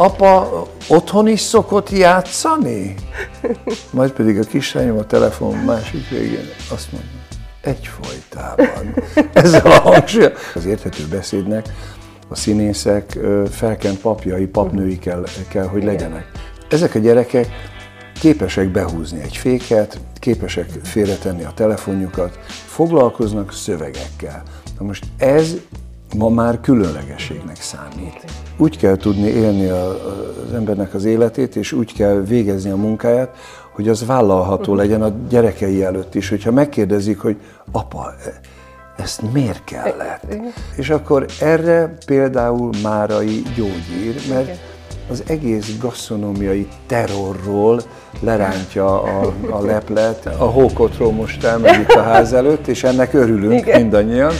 apa otthon is szokott játszani? Majd pedig a kislányom a telefon másik végén azt mondja, egyfolytában. Ez a hangsúly. Az érthető beszédnek a színészek felkent papjai, papnői kell, kell hogy legyenek. Ezek a gyerekek képesek behúzni egy féket, képesek félretenni a telefonjukat, foglalkoznak szövegekkel. Na most ez ma már különlegességnek számít. Úgy kell tudni élni az embernek az életét, és úgy kell végezni a munkáját, hogy az vállalható legyen a gyerekei előtt is. Hogyha megkérdezik, hogy apa, ezt miért kellett? És akkor erre például Márai gyógyír, mert az egész gasztronómiai terrorról lerántja a, a leplet. A hókotról most elmegy itt a ház előtt, és ennek örülünk Igen. mindannyian.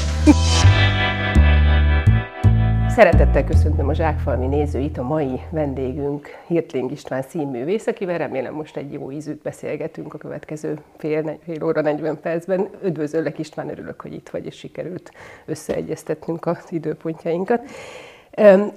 Szeretettel köszöntöm a Zsákfalmi nézőit, a mai vendégünk Hirtling István színművész, akivel remélem most egy jó ízűt beszélgetünk a következő fél, fél óra, 40 percben. Üdvözöllek István, örülök, hogy itt vagy, és sikerült összeegyeztetnünk az időpontjainkat.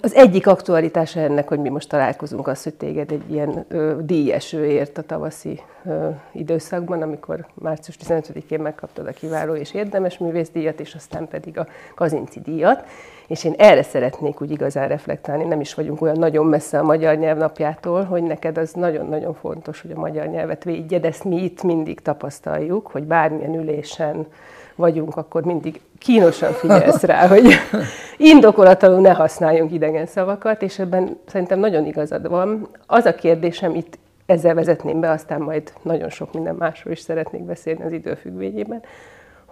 Az egyik aktualitása ennek, hogy mi most találkozunk, az, hogy téged egy ilyen ö, díjeső ért a tavaszi ö, időszakban, amikor március 15-én megkaptad a kiváló és érdemes művészdíjat, és aztán pedig a Kazinci díjat. És én erre szeretnék úgy igazán reflektálni, nem is vagyunk olyan nagyon messze a magyar nyelv napjától, hogy neked az nagyon-nagyon fontos, hogy a magyar nyelvet védjed. Ezt mi itt mindig tapasztaljuk, hogy bármilyen ülésen, vagyunk, akkor mindig kínosan figyelsz rá, hogy indokolatlanul ne használjunk idegen szavakat, és ebben szerintem nagyon igazad van. Az a kérdésem itt, ezzel vezetném be, aztán majd nagyon sok minden másról is szeretnék beszélni az időfüggvényében,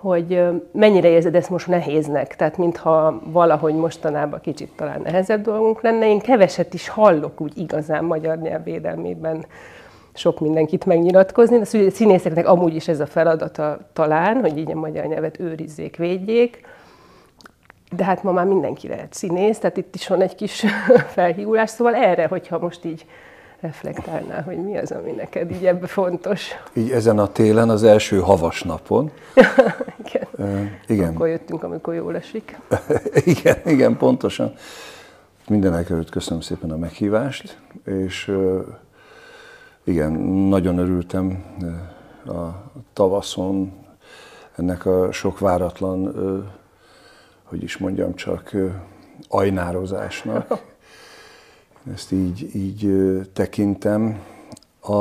hogy mennyire érzed ezt most nehéznek, tehát mintha valahogy mostanában kicsit talán nehezebb dolgunk lenne. Én keveset is hallok úgy igazán magyar nyelv védelmében sok mindenkit megnyilatkozni. De a színészeknek amúgy is ez a feladata talán, hogy így a magyar nyelvet őrizzék, védjék. De hát ma már mindenki lehet színész, tehát itt is van egy kis felhívulás. Szóval erre, hogyha most így reflektálnál, hogy mi az, ami neked így ebbe fontos. Így ezen a télen, az első havas napon. igen. Uh, igen. Akkor jöttünk, amikor jól esik. igen, igen, pontosan. Mindenek előtt köszönöm szépen a meghívást, és uh, igen, nagyon örültem a tavaszon ennek a sok váratlan, hogy is mondjam csak, ajnározásnak. Ezt így, így tekintem. A,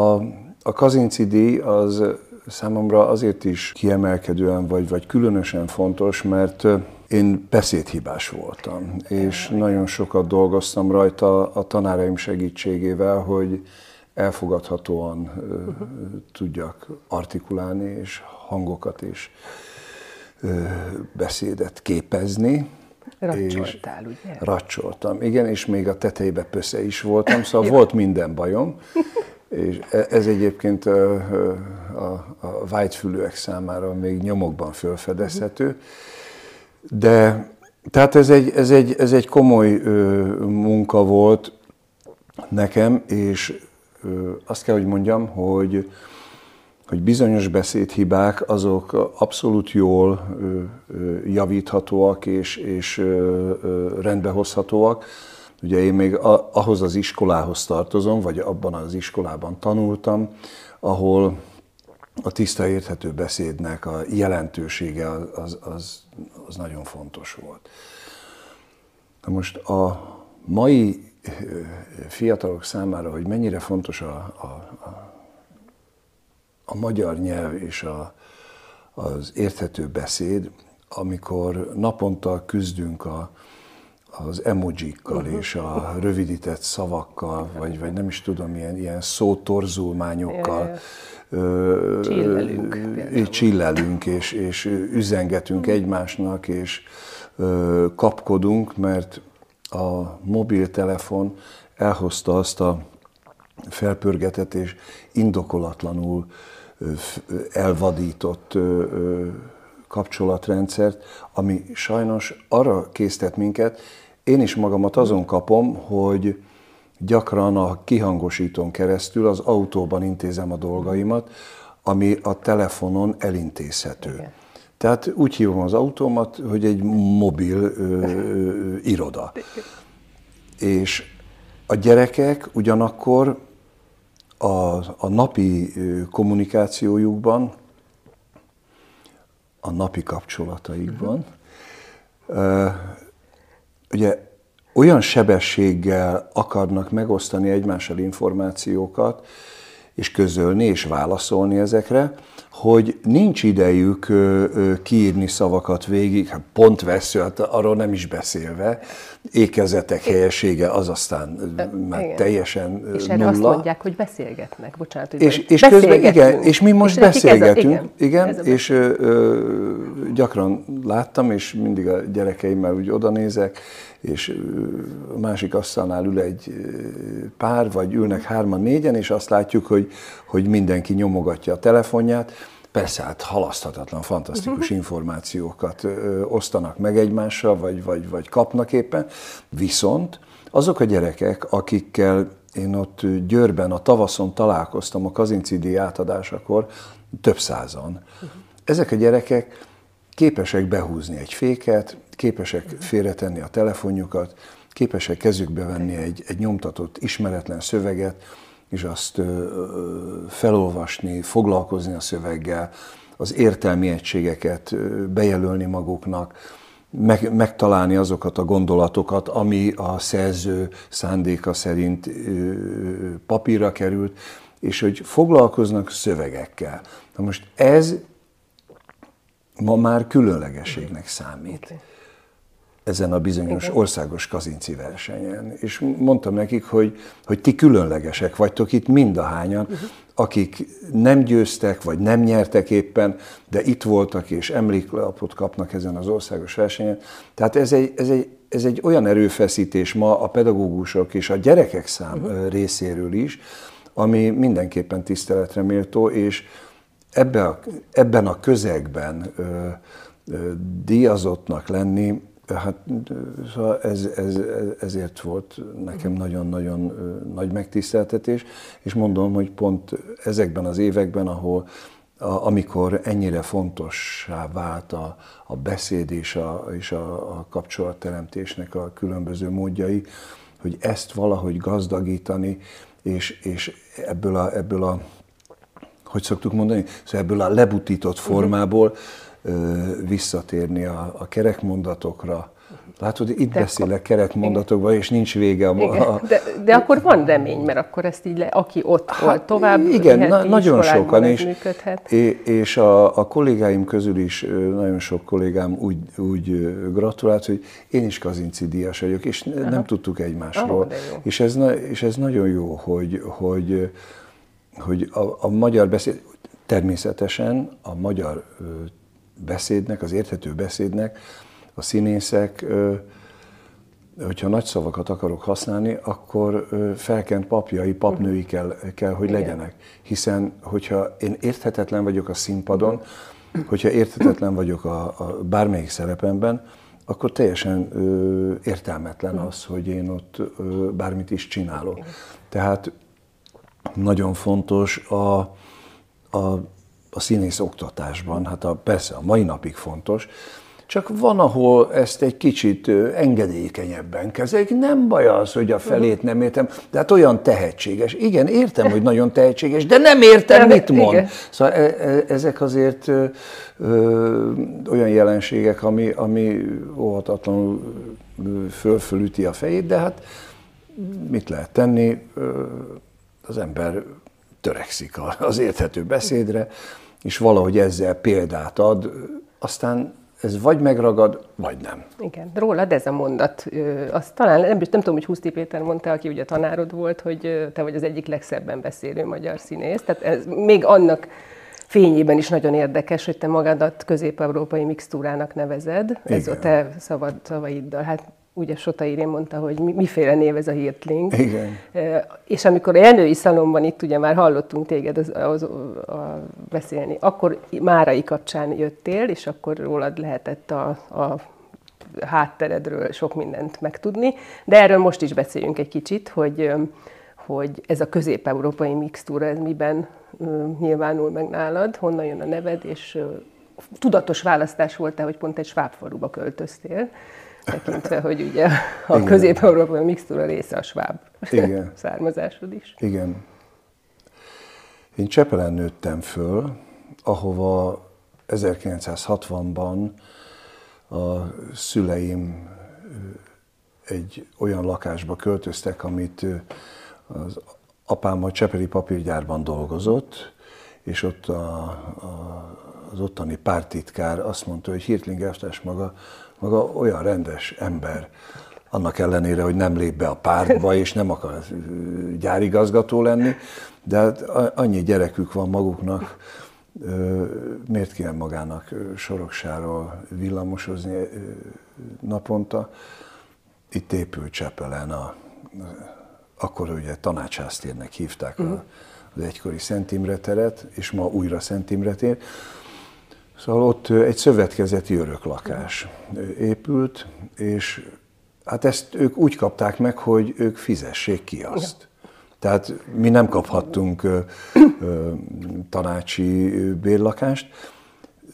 a Kazinci díj az számomra azért is kiemelkedően vagy, vagy különösen fontos, mert én beszédhibás voltam, és nagyon sokat dolgoztam rajta a tanáraim segítségével, hogy elfogadhatóan uh-huh. tudjak artikulálni, és hangokat és beszédet képezni. Racsoltál, ugye? Racsoltam, igen, és még a tetejébe pösze is voltam, szóval volt minden bajom. És e, ez egyébként a, a, a vágyfülőek számára még nyomokban felfedezhető. De tehát ez egy, ez egy, ez egy komoly ö, munka volt nekem, és azt kell, hogy mondjam, hogy, hogy bizonyos beszédhibák azok abszolút jól javíthatóak és, és rendbehozhatóak. Ugye én még ahhoz az iskolához tartozom, vagy abban az iskolában tanultam, ahol a tiszta érthető beszédnek a jelentősége az, az, az nagyon fontos volt. Na most a mai fiatalok számára, hogy mennyire fontos a, a, a, a magyar nyelv és a, az érthető beszéd, amikor naponta küzdünk a, az emojikkal uh-huh. és a rövidített szavakkal, vagy, vagy nem is tudom, ilyen, ilyen szótorzulmányokkal csillelünk, csillelünk és, és üzengetünk uh-huh. egymásnak, és ö, kapkodunk, mert a mobiltelefon elhozta azt a felpörgetett és indokolatlanul elvadított kapcsolatrendszert, ami sajnos arra késztet minket, én is magamat azon kapom, hogy gyakran a kihangosítón keresztül az autóban intézem a dolgaimat, ami a telefonon elintézhető. Igen. Tehát úgy hívom az autómat, hogy egy mobil ö, ö, iroda. És a gyerekek ugyanakkor a, a napi kommunikációjukban, a napi kapcsolataikban, uh-huh. ugye olyan sebességgel akarnak megosztani egymással információkat, és közölni, és válaszolni ezekre, hogy nincs idejük kiírni szavakat végig, hát pont vesző, hát arról nem is beszélve, ékezetek helyessége az aztán már igen. teljesen és nulla. És azt mondják, hogy beszélgetnek, bocsánat, hogy és, és közben, igen, és mi most és beszélgetünk, a, igen, igen és ö, ö, gyakran láttam, és mindig a gyerekeimmel úgy oda nézek, és a másik asztalnál ül egy pár, vagy ülnek hárman, négyen, és azt látjuk, hogy, hogy mindenki nyomogatja a telefonját. Persze, hát halaszthatatlan, fantasztikus uh-huh. információkat ö, osztanak meg egymással, vagy, vagy, vagy kapnak éppen. Viszont azok a gyerekek, akikkel én ott Győrben a tavaszon találkoztam a Kazinci átadásakor, több százan. Uh-huh. Ezek a gyerekek képesek behúzni egy féket, képesek félretenni a telefonjukat, képesek kezükbe venni egy, egy nyomtatott, ismeretlen szöveget, és azt felolvasni, foglalkozni a szöveggel, az értelmi egységeket bejelölni maguknak, meg, megtalálni azokat a gondolatokat, ami a szerző szándéka szerint papírra került, és hogy foglalkoznak szövegekkel. Na most ez ma már különlegességnek számít ezen a bizonyos Igen. országos kazinci versenyen. És mondtam nekik, hogy, hogy ti különlegesek vagytok itt mind a hányan, uh-huh. akik nem győztek, vagy nem nyertek éppen, de itt voltak és emléklapot kapnak ezen az országos versenyen. Tehát ez egy, ez egy, ez egy olyan erőfeszítés ma a pedagógusok és a gyerekek szám uh-huh. részéről is, ami mindenképpen tiszteletre méltó, és ebben a, ebben a közegben ö, díjazottnak lenni, hát szóval ez, ez, ezért volt nekem nagyon-nagyon nagy megtiszteltetés, és mondom, hogy pont ezekben az években, ahol a, amikor ennyire fontossá vált a, a beszéd és, a, és a, a kapcsolatteremtésnek a különböző módjai, hogy ezt valahogy gazdagítani, és, és ebből a, ebből a hogy szoktuk mondani, szóval ebből a lebutított formából visszatérni a, a kerekmondatokra. Látod, itt de beszélek kerekmondatokban, és nincs vége a... a de, de akkor van remény, mert akkor ezt így, le, aki ott hát, volt tovább, Igen, na, nagyon sokan, és, működhet. és a, a kollégáim közül is nagyon sok kollégám úgy, úgy gratulált, hogy én is Kazinci díjas vagyok, és Aha. nem tudtuk egymásról. Ah, és, ez, és ez nagyon jó, hogy, hogy hogy a, a magyar beszéd, természetesen a magyar beszédnek, az érthető beszédnek a színészek, hogyha nagy szavakat akarok használni, akkor felkent papjai, papnői kell, kell hogy Igen. legyenek. Hiszen, hogyha én érthetetlen vagyok a színpadon, hogyha érthetetlen vagyok a, a bármelyik szerepemben, akkor teljesen ö, értelmetlen az, hogy én ott ö, bármit is csinálok. Tehát nagyon fontos a, a, a színész oktatásban, hát a, persze a mai napig fontos, csak van, ahol ezt egy kicsit engedékenyebben kezelik. Nem baj az, hogy a felét nem értem, de hát olyan tehetséges. Igen, értem, hogy nagyon tehetséges, de nem értem, mit mond. Igen. Szóval e, e, ezek azért ö, ö, olyan jelenségek, ami, ami óhatatlanul fölfölüti a fejét, de hát mit lehet tenni? az ember törekszik az érthető beszédre, és valahogy ezzel példát ad, aztán ez vagy megragad, vagy nem. Igen, rólad ez a mondat. Azt talán nem, nem tudom, hogy Huszti Péter mondta, aki ugye tanárod volt, hogy te vagy az egyik legszebben beszélő magyar színész. Tehát ez még annak fényében is nagyon érdekes, hogy te magadat közép-európai mixtúrának nevezed. Igen. Ez a te szavad, szavaiddal. Hát ugye Sota Irén mondta, hogy miféle név ez a Hirtling. Igen. És amikor a Jenői szalomban itt ugye már hallottunk téged az, az, a, beszélni, akkor Márai kapcsán jöttél, és akkor rólad lehetett a, a hátteredről sok mindent megtudni. De erről most is beszéljünk egy kicsit, hogy, hogy ez a közép-európai mixtúra, ez miben nyilvánul meg nálad, honnan jön a neved, és tudatos választás volt-e, hogy pont egy svábfaluba költöztél. Tekintve, hogy ugye a közép-európai mixtúra része a sváb Igen. származásod is. Igen. Én Csepelen nőttem föl, ahova 1960-ban a szüleim egy olyan lakásba költöztek, amit az apám a Csepeli papírgyárban dolgozott, és ott a, a, az ottani pártitkár azt mondta, hogy Hirtling Eftes maga, maga olyan rendes ember, annak ellenére, hogy nem lép be a pártba, és nem akar gyárigazgató lenni, de hát annyi gyerekük van maguknak, miért kéne magának soroksáról villamosozni naponta. Itt épült Csepelen, a, akkor ugye tanácsásztérnek hívták uh-huh. az egykori Szent Imre teret, és ma újra Szent Imre tér. Szóval ott egy szövetkezeti öröklakás épült, és hát ezt ők úgy kapták meg, hogy ők fizessék ki azt. Tehát mi nem kaphattunk ö, ö, tanácsi bérlakást,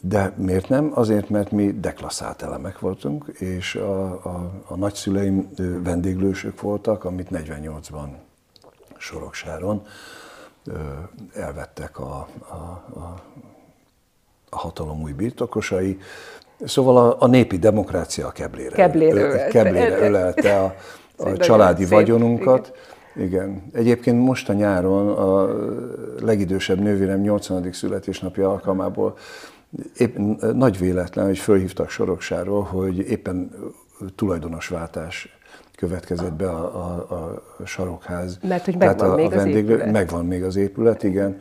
de miért nem? Azért, mert mi deklasszált elemek voltunk, és a, a, a nagyszüleim vendéglősök voltak, amit 48-ban Soroksáron elvettek a, a, a, a hatalom új birtokosai. Szóval a, a népi demokrácia keblére, keblére, ölelte, keblére ölelte a, a családi szép, vagyonunkat. Igen igen. Egyébként most a nyáron a legidősebb nővérem 80. születésnapja alkalmából épp nagy véletlen, hogy fölhívtak Soroksáról, hogy éppen tulajdonosváltás következett be a, a, a sarokház. Mert hogy megvan a, még a vendéglő, az épület. Megvan még az épület, igen.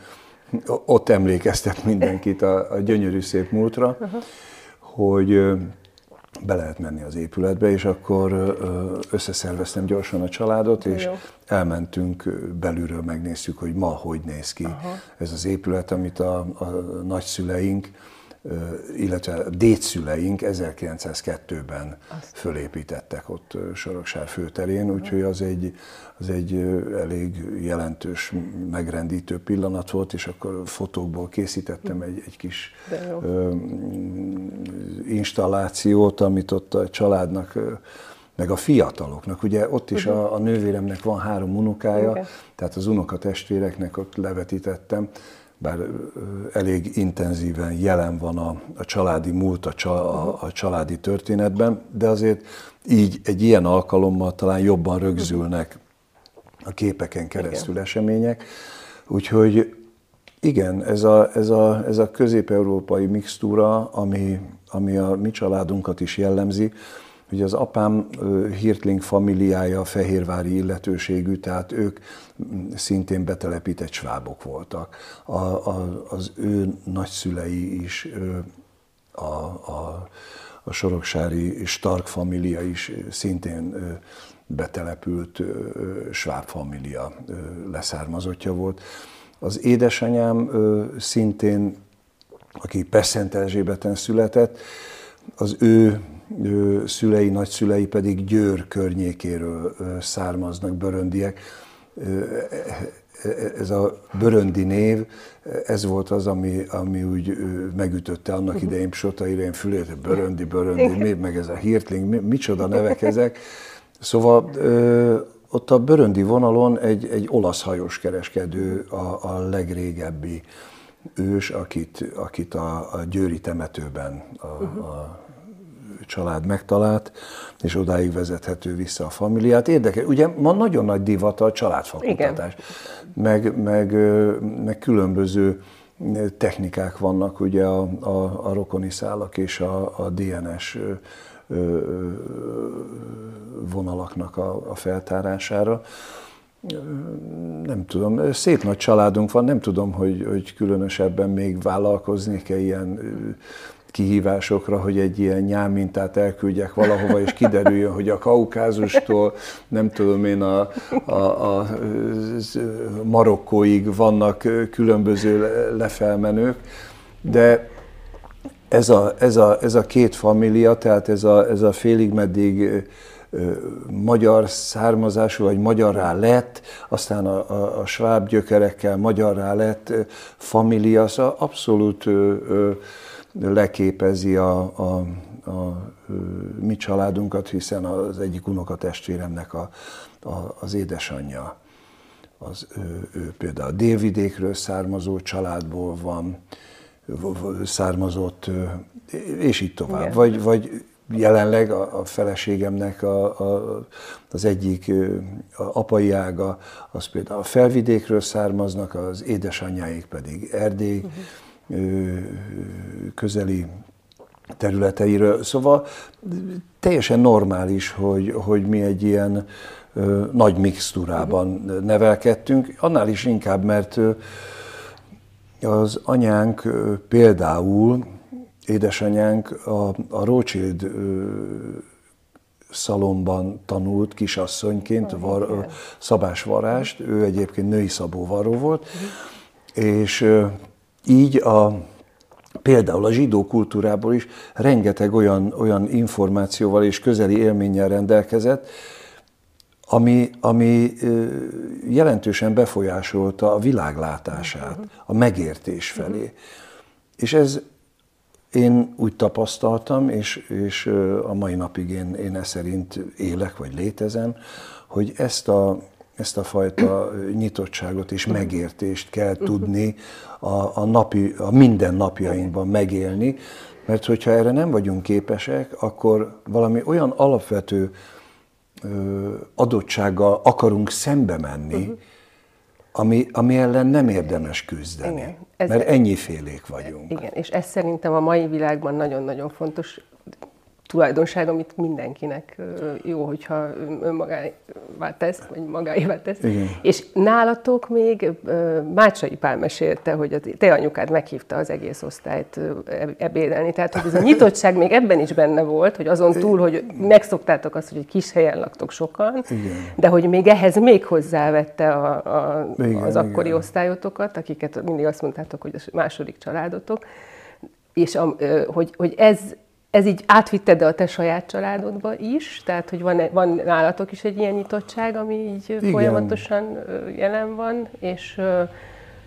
Ott emlékeztet mindenkit a, a gyönyörű szép múltra, uh-huh. hogy be lehet menni az épületbe, és akkor összeszerveztem gyorsan a családot, és Jó. elmentünk belülről, megnéztük, hogy ma hogy néz ki Aha. ez az épület, amit a, a nagyszüleink, illetve a dédszüleink 1902-ben Azt. fölépítettek ott Soroksár főterén, úgyhogy az egy, az egy elég jelentős, megrendítő pillanat volt, és akkor fotókból készítettem egy, egy kis installációt, amit ott a családnak meg a fiataloknak. Ugye ott is a, a nővéremnek van három unokája, okay. tehát az unokatestvéreknek ott levetítettem, bár elég intenzíven jelen van a, a családi múlt, a, a, a családi történetben, de azért így egy ilyen alkalommal talán jobban rögzülnek a képeken keresztül igen. események. Úgyhogy igen, ez a, ez a, ez a közép-európai mixtúra, ami, ami a mi családunkat is jellemzi, Ugye az apám Hirtling familiája fehérvári illetőségű, tehát ők szintén betelepített svábok voltak. A, a, az ő nagyszülei is, a, a, a soroksári Stark família is szintén betelepült sváb família leszármazottja volt. Az édesanyám szintén, aki Pesszent Erzsébeten született, az ő szülei, nagyszülei pedig Győr környékéről származnak, böröndiek. Ez a böröndi név, ez volt az, ami, ami úgy megütötte annak mhm. idején Sota Irén fülét, böröndi, böröndi, mi, meg ez a hirtling, micsoda nevek ezek. Szóval ott a böröndi vonalon egy, egy olasz hajós kereskedő a, a legrégebbi ős, akit, akit a, a győri temetőben a, mhm. a család megtalált, és odáig vezethető vissza a familiát. Érdekes, ugye ma nagyon nagy divat a családfakutatás, meg, meg, meg különböző technikák vannak, ugye a, a, a rokoni szálak és a, a DNS vonalaknak a, a feltárására. Nem tudom, szép nagy családunk van, nem tudom, hogy, hogy különösebben még vállalkoznék-e ilyen kihívásokra, hogy egy ilyen nyámintát elküldjek valahova, és kiderüljön, hogy a kaukázustól, nem tudom én, a, a, a Marokkóig vannak különböző lefelmenők, de ez a, ez a, ez a két família, tehát ez a, ez a félig meddig magyar származású, vagy magyarrá lett, aztán a, a, a sváb gyökerekkel magyarrá lett família, szóval abszolút ö, ö, leképezi a, a, a mi családunkat, hiszen az egyik unokatestvéremnek a, a, az édesanyja, az, ő, ő például a délvidékről származó családból van, származott, és így tovább. Vagy, vagy jelenleg a, a feleségemnek a, a, az egyik a apai ága, az például a felvidékről származnak, az édesanyjáik pedig Erdély uh-huh. Közeli területeiről. Szóval teljesen normális, hogy, hogy mi egy ilyen ö, nagy mixtúrában uh-huh. nevelkedtünk, annál is inkább, mert ö, az anyánk ö, például édesanyánk a, a Rothschild ö, szalomban tanult kisasszonyként, var, szabásvarást, ő egyébként női szabóvaró volt, uh-huh. és ö, így a, például a zsidó kultúrából is rengeteg olyan, olyan információval és közeli élménnyel rendelkezett, ami, ami jelentősen befolyásolta a világlátását, a megértés felé. És ez én úgy tapasztaltam, és, és a mai napig én, én e szerint élek, vagy létezem, hogy ezt a, ezt a fajta nyitottságot és megértést kell tudni a, a, napi, a minden napjainkban megélni, mert hogyha erre nem vagyunk képesek, akkor valami olyan alapvető adottsággal akarunk szembe menni, uh-huh ami, ami ellen nem érdemes küzdeni, igen, ez mert ennyi félék vagyunk. Igen, és ez szerintem a mai világban nagyon-nagyon fontos tulajdonság, amit mindenkinek jó, hogyha önmagává tesz, vagy magáévá tesz. Igen. És nálatok még Mácsai Pál mesélte, hogy a te anyukád meghívta az egész osztályt ebédelni. Tehát, hogy ez a nyitottság még ebben is benne volt, hogy azon túl, hogy megszoktátok azt, hogy egy kis helyen laktok sokan, igen. de hogy még ehhez még hozzávette a, a, igen, az akkori igen. osztályotokat, akiket mindig azt mondtátok, hogy a második családotok, és a, hogy, hogy ez, ez így átvitted a te saját családodba is? Tehát, hogy van, van nálatok is egy ilyen nyitottság, ami így Igen. folyamatosan jelen van, és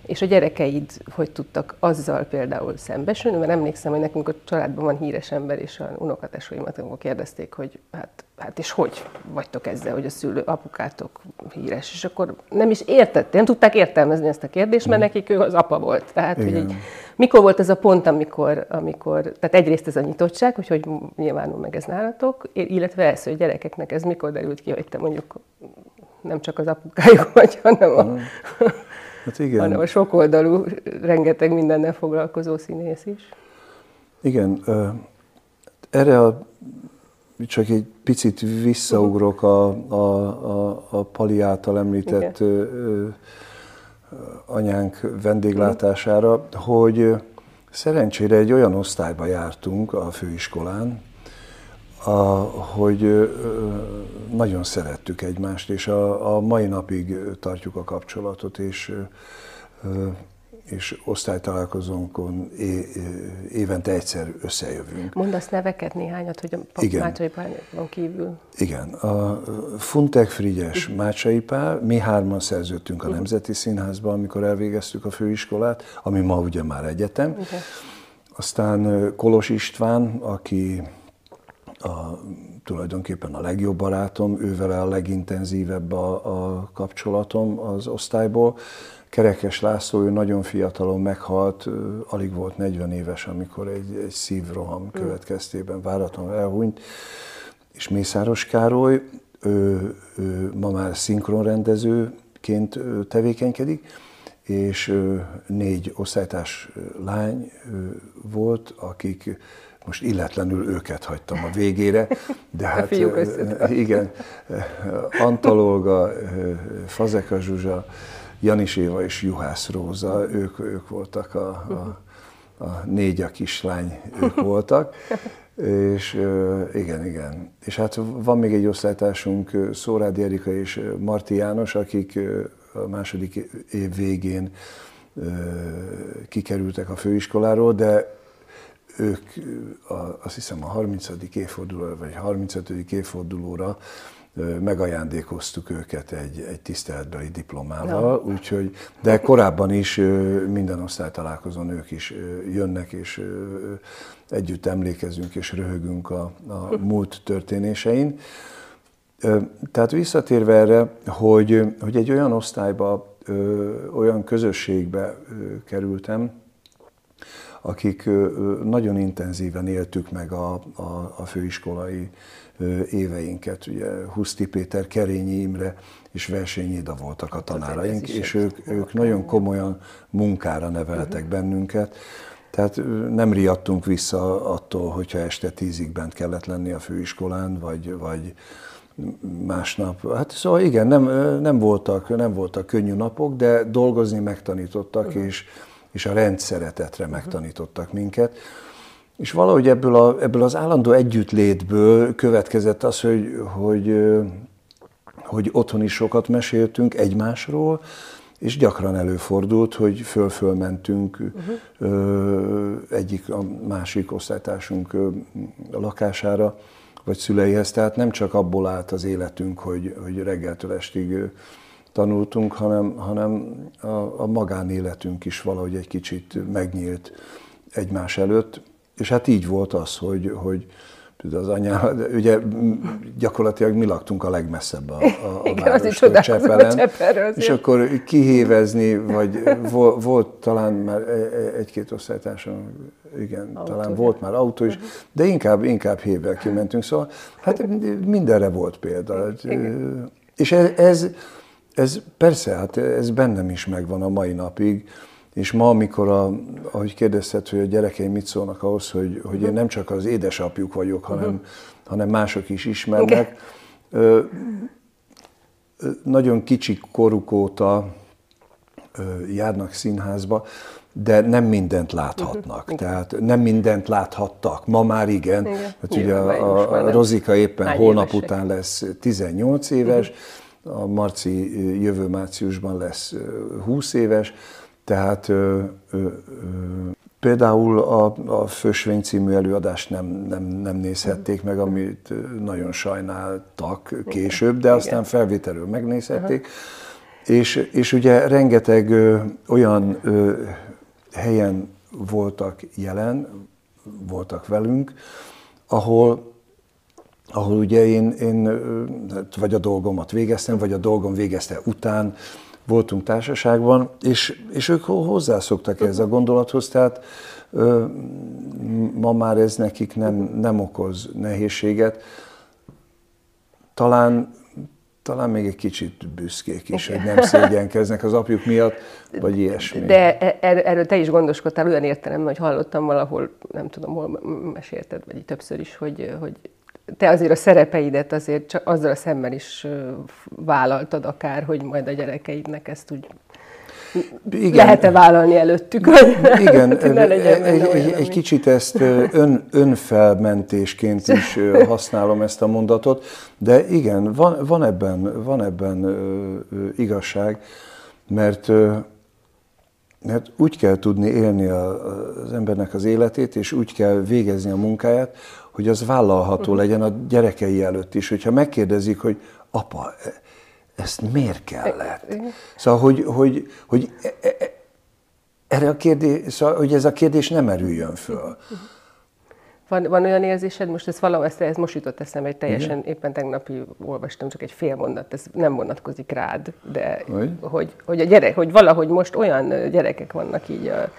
és a gyerekeid hogy tudtak azzal például szembesülni, mert emlékszem, hogy nekünk a családban van híres ember, és a unokatesóimat amikor kérdezték, hogy hát, hát és hogy vagytok ezzel, hogy a szülő, apukátok híres, és akkor nem is értették, nem tudták értelmezni ezt a kérdést, mert mm. nekik ő az apa volt. Tehát, Igen. hogy így, mikor volt ez a pont, amikor, amikor, tehát egyrészt ez a nyitottság, hogy hogy nyilvánul meg ez nálatok, illetve ez, hogy gyerekeknek ez mikor derült ki, hogy te mondjuk nem csak az apukájuk vagy, hanem a, mm. Hát igen. hanem a sokoldalú, rengeteg mindennel foglalkozó színész is. Igen, erre a, csak egy picit visszaugrok a, a, a, a Pali által említett igen. anyánk vendéglátására, hogy szerencsére egy olyan osztályba jártunk a főiskolán, a, hogy nagyon szerettük egymást, és a, a mai napig tartjuk a kapcsolatot, és, és osztálytalálkozónkon é, évente egyszer összejövünk. Mondasz neveket néhányat, hogy a Igen. Mácsai Pálon kívül. Igen. A Funtek Frigyes Mácsai Pál, mi hárman szerződtünk a Nemzeti Színházban, amikor elvégeztük a főiskolát, ami ma ugye már egyetem. Okay. Aztán Kolos István, aki a, tulajdonképpen a legjobb barátom, ővel a legintenzívebb a, a kapcsolatom az osztályból. Kerekes László, ő nagyon fiatalon meghalt, alig volt 40 éves, amikor egy, egy szívroham mm. következtében váratlanul elhunyt, és Mészáros Károly, ő, ő ma már szinkronrendezőként tevékenykedik, és négy osztálytárs lány volt, akik most illetlenül őket hagytam a végére, de hát igen, Antalolga, Fazeka Zsuzsa, Janis Éva és Juhász Róza, ők, ők voltak a, a, a négy a kislány, ők voltak. És igen, igen. És hát van még egy osztálytársunk, Szórádi Erika és Marti János, akik a második év végén kikerültek a főiskoláról, de ők a, azt hiszem a 30. évfordulóra, vagy 35. évfordulóra megajándékoztuk őket egy, egy tiszteletbeli diplomával, no. úgyhogy, de korábban is minden osztálytalálkozón ők is jönnek, és együtt emlékezünk és röhögünk a, a múlt történésein. Tehát visszatérve erre, hogy, hogy egy olyan osztályba, olyan közösségbe kerültem, akik nagyon intenzíven éltük meg a, a, a főiskolai éveinket. Ugye Huszti Péter, Kerényi Imre és Versényi Ida voltak a tanáraink, és ők, ők nagyon komolyan munkára neveltek uh-huh. bennünket. Tehát nem riadtunk vissza attól, hogyha este tízig bent kellett lenni a főiskolán, vagy, vagy másnap. Hát szóval igen, nem, nem, voltak, nem voltak könnyű napok, de dolgozni megtanítottak, uh-huh. és, és a rendszeretetre megtanítottak minket. És valahogy ebből, a, ebből az állandó együttlétből következett az, hogy, hogy, hogy otthon is sokat meséltünk egymásról, és gyakran előfordult, hogy föl-föl mentünk uh-huh. egyik a másik osztálytársunk lakására, vagy szüleihez. Tehát nem csak abból állt az életünk, hogy, hogy reggeltől estig tanultunk, hanem, hanem a, a magánéletünk is valahogy egy kicsit megnyílt egymás előtt. És hát így volt az, hogy, hogy az anyám, ugye gyakorlatilag mi laktunk a legmesszebb a, a, a Igen, várostól, Csepelen, és akkor kihévezni, vagy volt, volt talán már e, e, egy-két osztálytársam, igen, autó, talán volt már autó is, de inkább, inkább hével kimentünk, szóval hát mindenre volt példa. Igen. És ez, ez, ez persze, hát ez bennem is megvan a mai napig, és ma, amikor, a, ahogy kérdezted, hogy a gyerekeim mit szólnak ahhoz, hogy, hogy én nem csak az édesapjuk vagyok, hanem, uh-huh. hanem mások is ismernek, ö, nagyon kicsi koruk óta ö, járnak színházba, de nem mindent láthatnak. Uh-huh. Tehát nem mindent láthattak. Ma már igen. igen. Hát ugye a, a Rozika éppen holnap évesek. után lesz 18 éves, uh-huh. A Marci jövő márciusban lesz 20 éves, tehát ö, ö, ö, például a, a Fősvény című előadást nem, nem, nem nézhették meg, amit nagyon sajnáltak később, de aztán felvételről megnézhették. És, és ugye rengeteg ö, olyan ö, helyen voltak jelen, voltak velünk, ahol ahol ugye én, én hát vagy a dolgomat végeztem, vagy a dolgom végezte után voltunk társaságban, és, és ők hozzászoktak ez a gondolathoz, tehát ö, ma már ez nekik nem, nem okoz nehézséget. Talán, talán még egy kicsit büszkék is, hogy nem szégyenkeznek az apjuk miatt, vagy ilyesmi. De e, er, erről te is gondoskodtál olyan értelemben, hogy hallottam valahol, nem tudom, hol mesélted, vagy többször is, hogy, hogy te azért a szerepeidet azért csak azzal a szemmel is vállaltad akár, hogy majd a gyerekeidnek ezt úgy igen. lehet-e vállalni előttük? Igen, egy, egy, egy kicsit ezt ön, önfelmentésként is használom ezt a mondatot, de igen, van, van ebben, van ebben igazság, mert mert úgy kell tudni élni az embernek az életét, és úgy kell végezni a munkáját, hogy az vállalható uh-huh. legyen a gyerekei előtt is. Hogyha megkérdezik, hogy apa, e, ezt miért kellett? Szóval, hogy, hogy, hogy e, e, erre a kérdés, szóval, hogy ez a kérdés nem erüljön föl. Van, van olyan érzésed, most ez valahol, ezt, ez most jutott eszembe, egy teljesen, Igen? éppen tegnapi olvastam csak egy fél mondat, ez nem vonatkozik rád, de hogy, hogy, hogy, a gyerek, hogy valahogy most olyan gyerekek vannak így a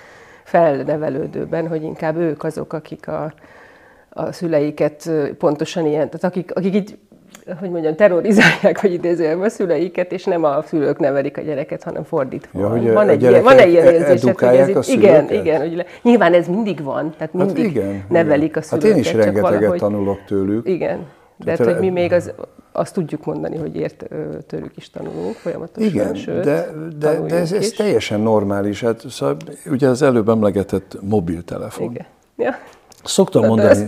felnevelődőben, hogy inkább ők azok, akik a, a szüleiket pontosan ilyen, tehát akik, akik így hogy mondjam, terrorizálják, hogy idézőjelben a szüleiket, és nem a szülők nevelik a gyereket, hanem fordítva. Ja, hogy van, egy ilyen, van egy ilyen érzésed, hogy ez itt, igen, igen, hogy le, nyilván ez mindig van, tehát hát mindig hát igen, nevelik a szülőket. Hát én is rengeteget valahogy, tanulok tőlük. Igen, de hát, hogy mi még az, azt tudjuk mondani, hogy ért tőlük is tanulunk folyamatosan. Igen, sőt, de, de, de ez, ez teljesen normális. Hát, szóval, ugye az előbb emlegetett mobiltelefon. Igen. Ja. Szoktam de mondani. Ez,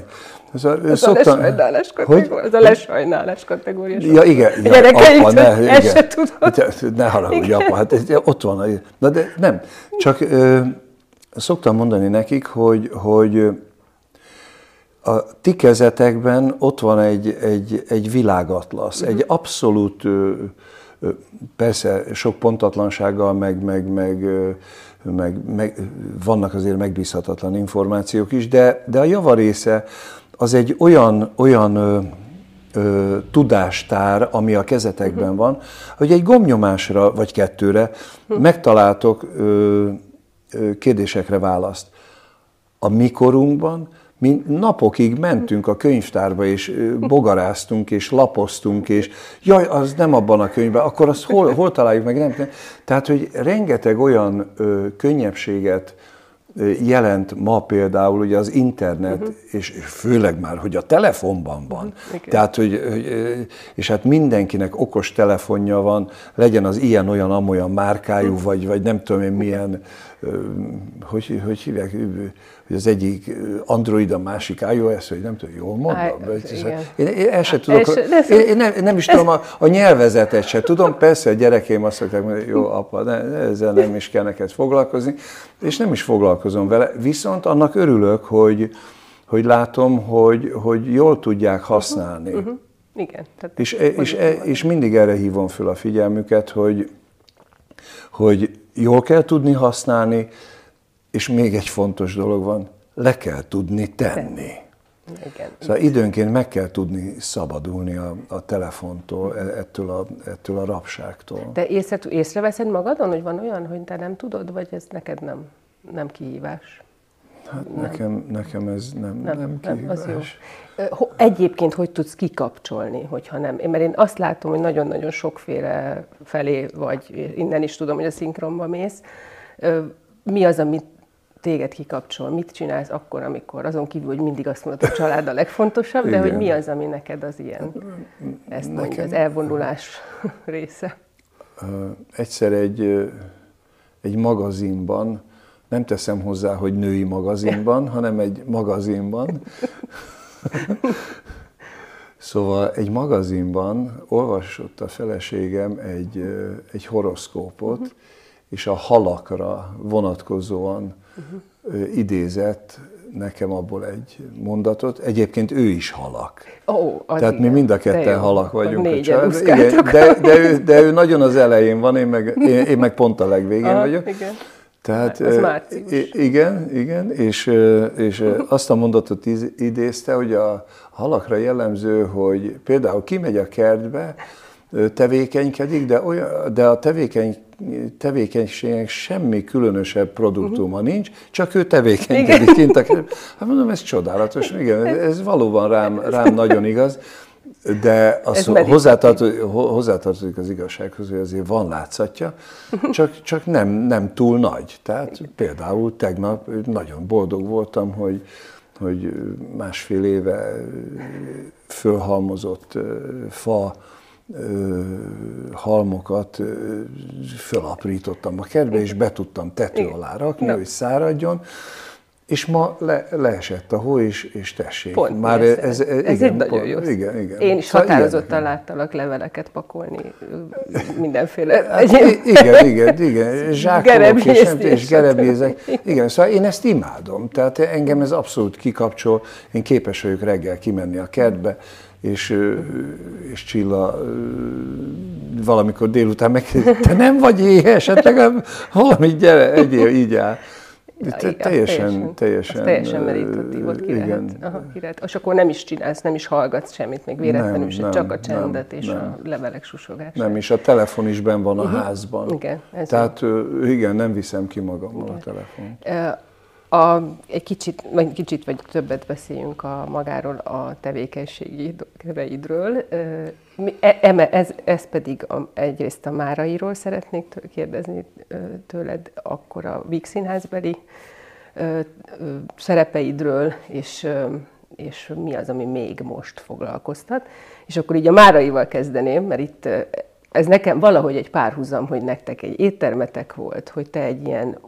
ez a, ez szoktam, a lesajnálás kategória. Ez a lesajnálás kategória. Ja, igen. Ja, apa, ne, igen. se tudod. Ne haragudj, apa, hát ez, ott van. Na de nem, csak ö, szoktam mondani nekik, hogy, hogy a ti kezetekben ott van egy, egy, egy világatlasz, uh-huh. egy abszolút, persze sok pontatlansággal, meg, meg, meg, meg, meg vannak azért megbízhatatlan információk is, de, de a javarésze az egy olyan, olyan ö, ö, tudástár, ami a kezetekben van, hogy egy gomnyomásra vagy kettőre megtaláltok ö, ö, kérdésekre választ. A mikorunkban mi napokig mentünk a könyvtárba, és bogaráztunk, és lapoztunk, és jaj, az nem abban a könyvben, akkor azt hol, hol találjuk meg? Nem. Tehát, hogy rengeteg olyan ö, könnyebbséget jelent ma például ugye az internet, uh-huh. és főleg már, hogy a telefonban van. Uh-huh. Tehát, hogy, és hát mindenkinek okos telefonja van, legyen az ilyen-olyan, amolyan márkájú, uh-huh. vagy, vagy nem tudom én milyen, hogy, hogy hívják, hogy az egyik Android, a másik iOS, vagy nem tudom, jól mondom? Én, én el sem tudok, én, én nem, nem is tudom a, a nyelvezetet se tudom, persze a gyerekeim azt mondják, hogy jó apa, ne, ezzel nem is kell neked foglalkozni, és nem is foglalkozom vele, viszont annak örülök, hogy, hogy látom, hogy, hogy jól tudják használni. Uh-huh, uh-huh. Igen. Tehát és, és, és mindig erre hívom föl a figyelmüket, hogy, hogy jól kell tudni használni, és még egy fontos dolog van, le kell tudni tenni. Igen. Szóval időnként meg kell tudni szabadulni a, a telefontól, e, ettől a, ettől a rabságtól. De észre, észreveszed magadon, hogy van olyan, hogy te nem tudod, vagy ez neked nem, nem kihívás? Hát nem. Nekem, nekem ez nem, nem, nem kihívás. Nem, az jó. Egyébként hogy tudsz kikapcsolni, hogyha nem? Mert én azt látom, hogy nagyon-nagyon sokféle felé vagy, innen is tudom, hogy a szinkronba mész. Mi az, amit téged kikapcsol, mit csinálsz akkor, amikor azon kívül, hogy mindig azt mondod, hogy a család a legfontosabb, de hogy mi az, ami neked az ilyen, ezt Nekem, mondja, az elvonulás része? Egyszer egy, egy magazinban, nem teszem hozzá, hogy női magazinban, hanem egy magazinban, Szóval egy magazinban olvasott a feleségem egy, egy horoszkópot, uh-huh. és a halakra vonatkozóan uh-huh. idézett nekem abból egy mondatot. Egyébként ő is halak. Oh, Tehát igen. mi mind a ketten halak vagyunk. A család. Igen, de, de, ő, de ő nagyon az elején van, én meg, én, én meg pont a legvégén ah, vagyok. Igen. Tehát, Ez igen, igen, és, és azt a mondatot idézte, hogy a halakra jellemző, hogy például kimegy a kertbe, tevékenykedik, de, olyan, de a tevékeny, tevékenységnek semmi különösebb produktuma uh-huh. nincs, csak ő tevékenykedik kint a kertbe. Hát mondom, ez csodálatos, igen, ez valóban rám, rám nagyon igaz. De az hozzátartozik, hozzátartozik az igazsághoz, hogy azért van látszatja, csak, csak nem, nem túl nagy. Tehát például tegnap nagyon boldog voltam, hogy, hogy másfél éve fölhalmozott fa halmokat fölaprítottam a kertbe, és be tudtam tető alá rakni, hogy száradjon és ma le, leesett a hó, és, és tessék. Pont Már ez, ez, ez, ez igen, nagyon jó. Igen, igen. Én is szóval határozottan láttalak leveleket pakolni, mindenféle. Hát, igen, igen, igen. Zsákolok és, és gerebézek. Igen, szóval én ezt imádom. Tehát engem ez abszolút kikapcsol. Én képes vagyok reggel kimenni a kertbe, és, és Csilla valamikor délután meg, te nem vagy éhes, hát legalább valamit gyere, egyél, így áll. Te, teljesen, teljesen, teljesen meditatív volt, ki igen. lehet, aha, ki lehet. És akkor nem is csinálsz, nem is hallgatsz semmit, még véletlenül sem, csak a csendet nem, és nem. a levelek susogását. Nem, és a telefon is ben van a uh-huh. házban. Igen, ez Tehát van. igen, nem viszem ki magammal igen. a telefont. A, egy kicsit, vagy kicsit, vagy többet beszéljünk a magáról a tevékenységeidről. E, ez, ez pedig a, egyrészt a Márairól szeretnék kérdezni tőled, akkor a Víg Színházbeli szerepeidről, és, és mi az, ami még most foglalkoztat. És akkor így a Máraival kezdeném, mert itt ez nekem valahogy egy párhuzam, hogy nektek egy éttermetek volt, hogy te egy ilyen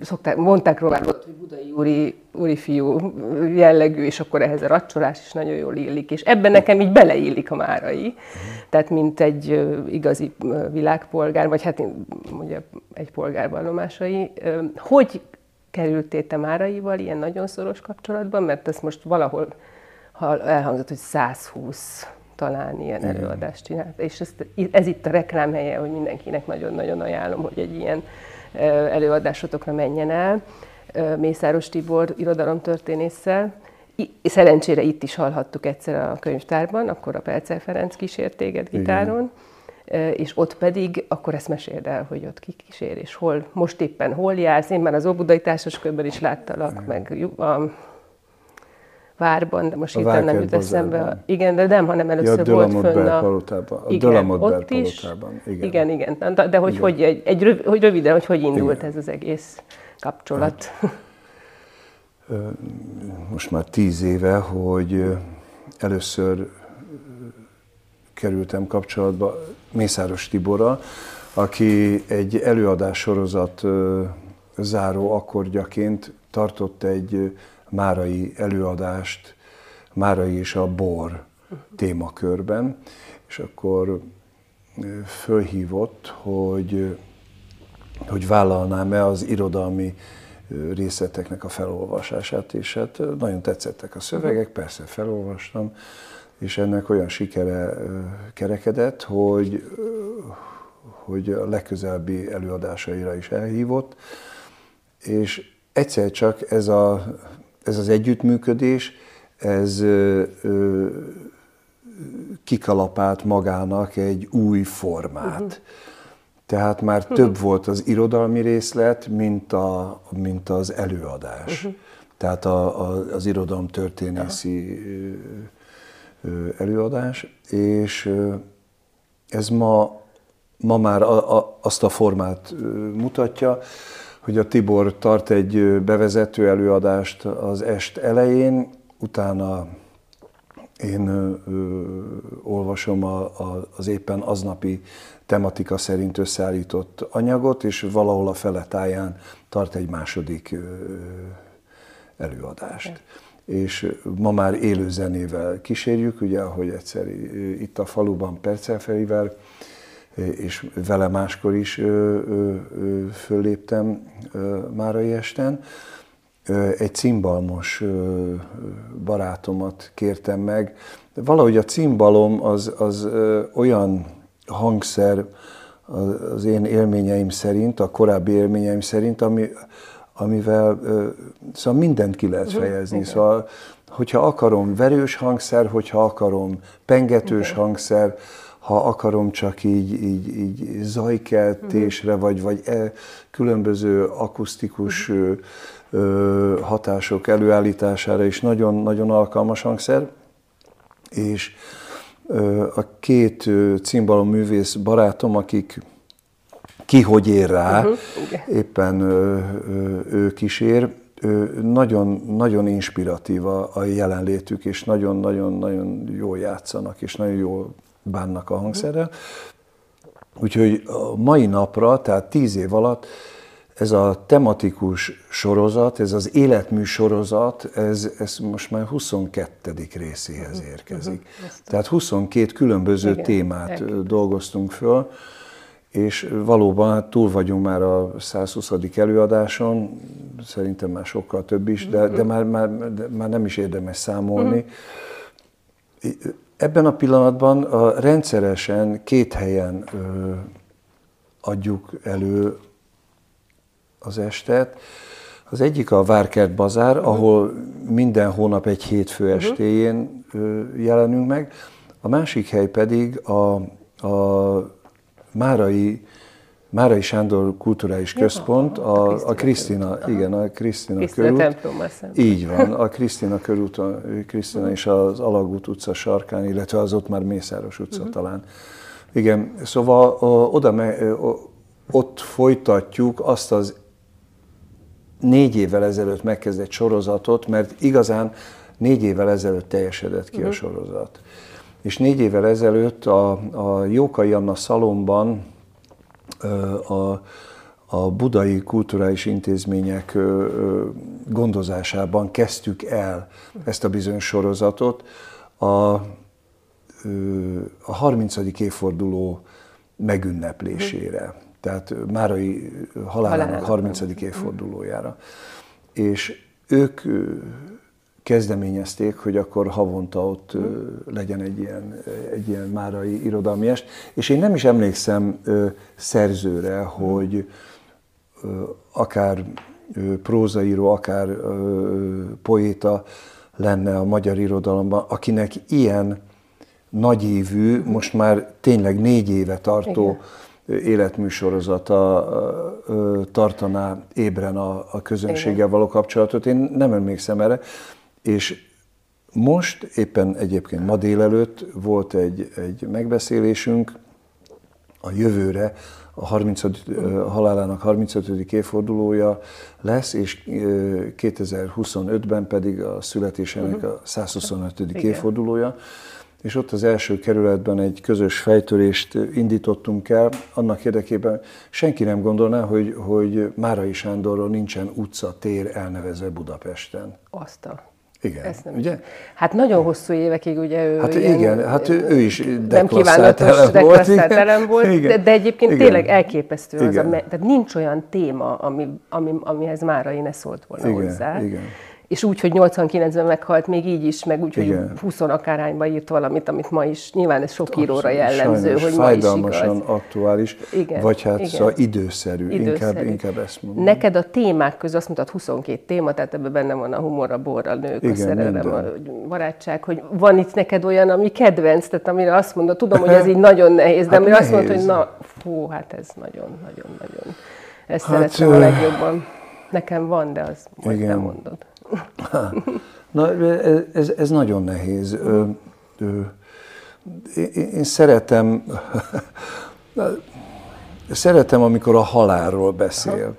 szokták, mondták róla, hogy budai úri, úri fiú jellegű, és akkor ehhez a racsolás is nagyon jól illik, és ebben nekem így beleillik a márai. Tehát mint egy igazi világpolgár, vagy hát ugye egy polgárvallomásai. Hogy kerültél te Máraival ilyen nagyon szoros kapcsolatban? Mert ezt most valahol ha elhangzott, hogy 120 talán ilyen előadást csinált. És ezt, ez itt a reklámhelye, hogy mindenkinek nagyon-nagyon ajánlom, hogy egy ilyen előadásotokra menjen el. Mészáros Tibor irodalomtörténésszel. Szerencsére itt is hallhattuk egyszer a könyvtárban, akkor a Percel Ferenc kísért téged gitáron. Igen. És ott pedig, akkor ezt meséld el, hogy ott ki kísér, és hol, most éppen hol jársz. Én már az Óbudai Társaskörben is láttalak, meg a várban, de most itt nem jut eszembe. Igen, de nem, hanem először ja, volt fönn a... Palotában. A igen, ott is. Palotában. Igen, igen. igen. De, de hogy, igen. hogy, egy, egy röv, hogy röviden, hogy hogy indult igen. ez az egész kapcsolat? Hát, most már tíz éve, hogy először kerültem kapcsolatba Mészáros Tiborral, aki egy előadás sorozat záró akkordjaként tartott egy márai előadást, Márai és a bor témakörben, és akkor fölhívott, hogy, hogy vállalnám-e az irodalmi részleteknek a felolvasását, és hát nagyon tetszettek a szövegek, persze felolvastam, és ennek olyan sikere kerekedett, hogy, hogy a legközelebbi előadásaira is elhívott, és egyszer csak ez a ez az együttműködés, ez ö, ö, kikalapált magának egy új formát. Uh-huh. Tehát már uh-huh. több volt az irodalmi részlet, mint, a, mint az előadás. Uh-huh. Tehát a, a, az irodalom történészi uh-huh. előadás, és ez ma, ma már a, a, azt a formát mutatja, hogy a Tibor tart egy bevezető előadást az est elején, utána én ö, olvasom a, a, az éppen aznapi tematika szerint összeállított anyagot, és valahol a feletáján tart egy második ö, előadást. És ma már élő zenével kísérjük, ugye, ahogy egyszer itt a faluban Percelferivel, és vele máskor is fölléptem Márai Esten. Egy cimbalmos barátomat kértem meg. De valahogy a cimbalom az, az olyan hangszer az én élményeim szerint, a korábbi élményeim szerint, ami, amivel szóval mindent ki lehet mhm, fejezni. Uh-huh, szóval, hogyha akarom verős hangszer, hogyha akarom pengetős okay. hangszer, ha akarom csak így, így, így zajkeltésre, uh-huh. vagy, vagy e, különböző akusztikus uh-huh. hatások előállítására is nagyon-nagyon alkalmas hangszer. És a két cimbalom művész barátom, akik ki hogy ér rá, uh-huh. éppen ő kísér, nagyon, nagyon inspiratív a, a jelenlétük, és nagyon-nagyon-nagyon jól játszanak, és nagyon jól bánnak a hangszerrel. Úgyhogy a mai napra, tehát tíz év alatt ez a tematikus sorozat, ez az életmű sorozat, ez, ez most már 22. részéhez mhm, érkezik. Uh-huh. Tehát 22 különböző Igen, témát elképzel. dolgoztunk föl, és valóban hát túl vagyunk már a 120. előadáson, szerintem már sokkal több is, de, de, már, már, de már nem is érdemes számolni. Ebben a pillanatban a rendszeresen két helyen ö, adjuk elő az estet. Az egyik a Várkert Bazár, uh-huh. ahol minden hónap egy hétfő mhm. estéjén ö, jelenünk meg. A másik hely pedig a, a Márai Márai Sándor Kulturális Központ, a, a Krisztina, igen, a Krisztina körút. Így van, a Krisztina körúton, Krisztina és az Alagút utca sarkán, illetve az ott már Mészáros utca uh-huh. talán. Igen, szóval oda, ott folytatjuk azt az négy évvel ezelőtt megkezdett sorozatot, mert igazán négy évvel ezelőtt teljesedett ki uh-huh. a mhm. sorozat. És négy évvel ezelőtt a, a Jókai Anna szalomban a, a budai kulturális intézmények gondozásában kezdtük el ezt a bizonyos sorozatot. A, a 30. évforduló megünneplésére, tehát Márai halálának 30. évfordulójára. és ők kezdeményezték, hogy akkor havonta ott legyen egy ilyen, egy ilyen márai irodalmi est, és én nem is emlékszem szerzőre, hogy akár prózaíró, akár poéta lenne a magyar irodalomban, akinek ilyen nagyévű, most már tényleg négy éve tartó Igen. életműsorozata tartaná ébren a, a közönséggel való kapcsolatot. Én nem emlékszem erre, és most éppen egyébként ma délelőtt volt egy, egy megbeszélésünk a jövőre, a 30, a halálának 35. évfordulója lesz, és 2025-ben pedig a születésének a 125. Igen. évfordulója. És ott az első kerületben egy közös fejtörést indítottunk el, annak érdekében senki nem gondolná, hogy, hogy Márai Sándorról nincsen utca, tér elnevezve Budapesten. Azt a igen, Ezt nem ugye? Hát nagyon hosszú évekig ugye ő Hát ilyen, igen, hát ő, ő is deklasszált elem volt. elem volt igen. De, de egyébként igen. tényleg elképesztő igen. az, a, tehát nincs olyan téma, ami, ami, amihez Márai ne szólt volna igen, hozzá. Igen és úgy, hogy 89-ben meghalt, még így is, meg úgy, hogy 20 akárányba írt valamit, amit ma is, nyilván ez sok íróra jellemző, Sajnos, hogy ma is igaz. aktuális, igen, vagy hát igen. Szóval időszerű, időszerű. Inkább, inkább ezt mondom. Neked a témák közül azt mutat 22 téma, tehát ebben benne van a humor, a bor, a nők, igen, a szerelem, minden. a barátság, hogy van itt neked olyan, ami kedvenc, tehát amire azt mondod, tudom, hogy ez így nagyon nehéz, de hát amire nehéz. azt mondod, hogy na, fú, hát ez nagyon-nagyon-nagyon, ezt hát, szeretem a legjobban. Nekem van, de az majd nem mondod. Na, ez, ez nagyon nehéz. Ö, ö, én szeretem, szeretem, amikor a halálról beszél.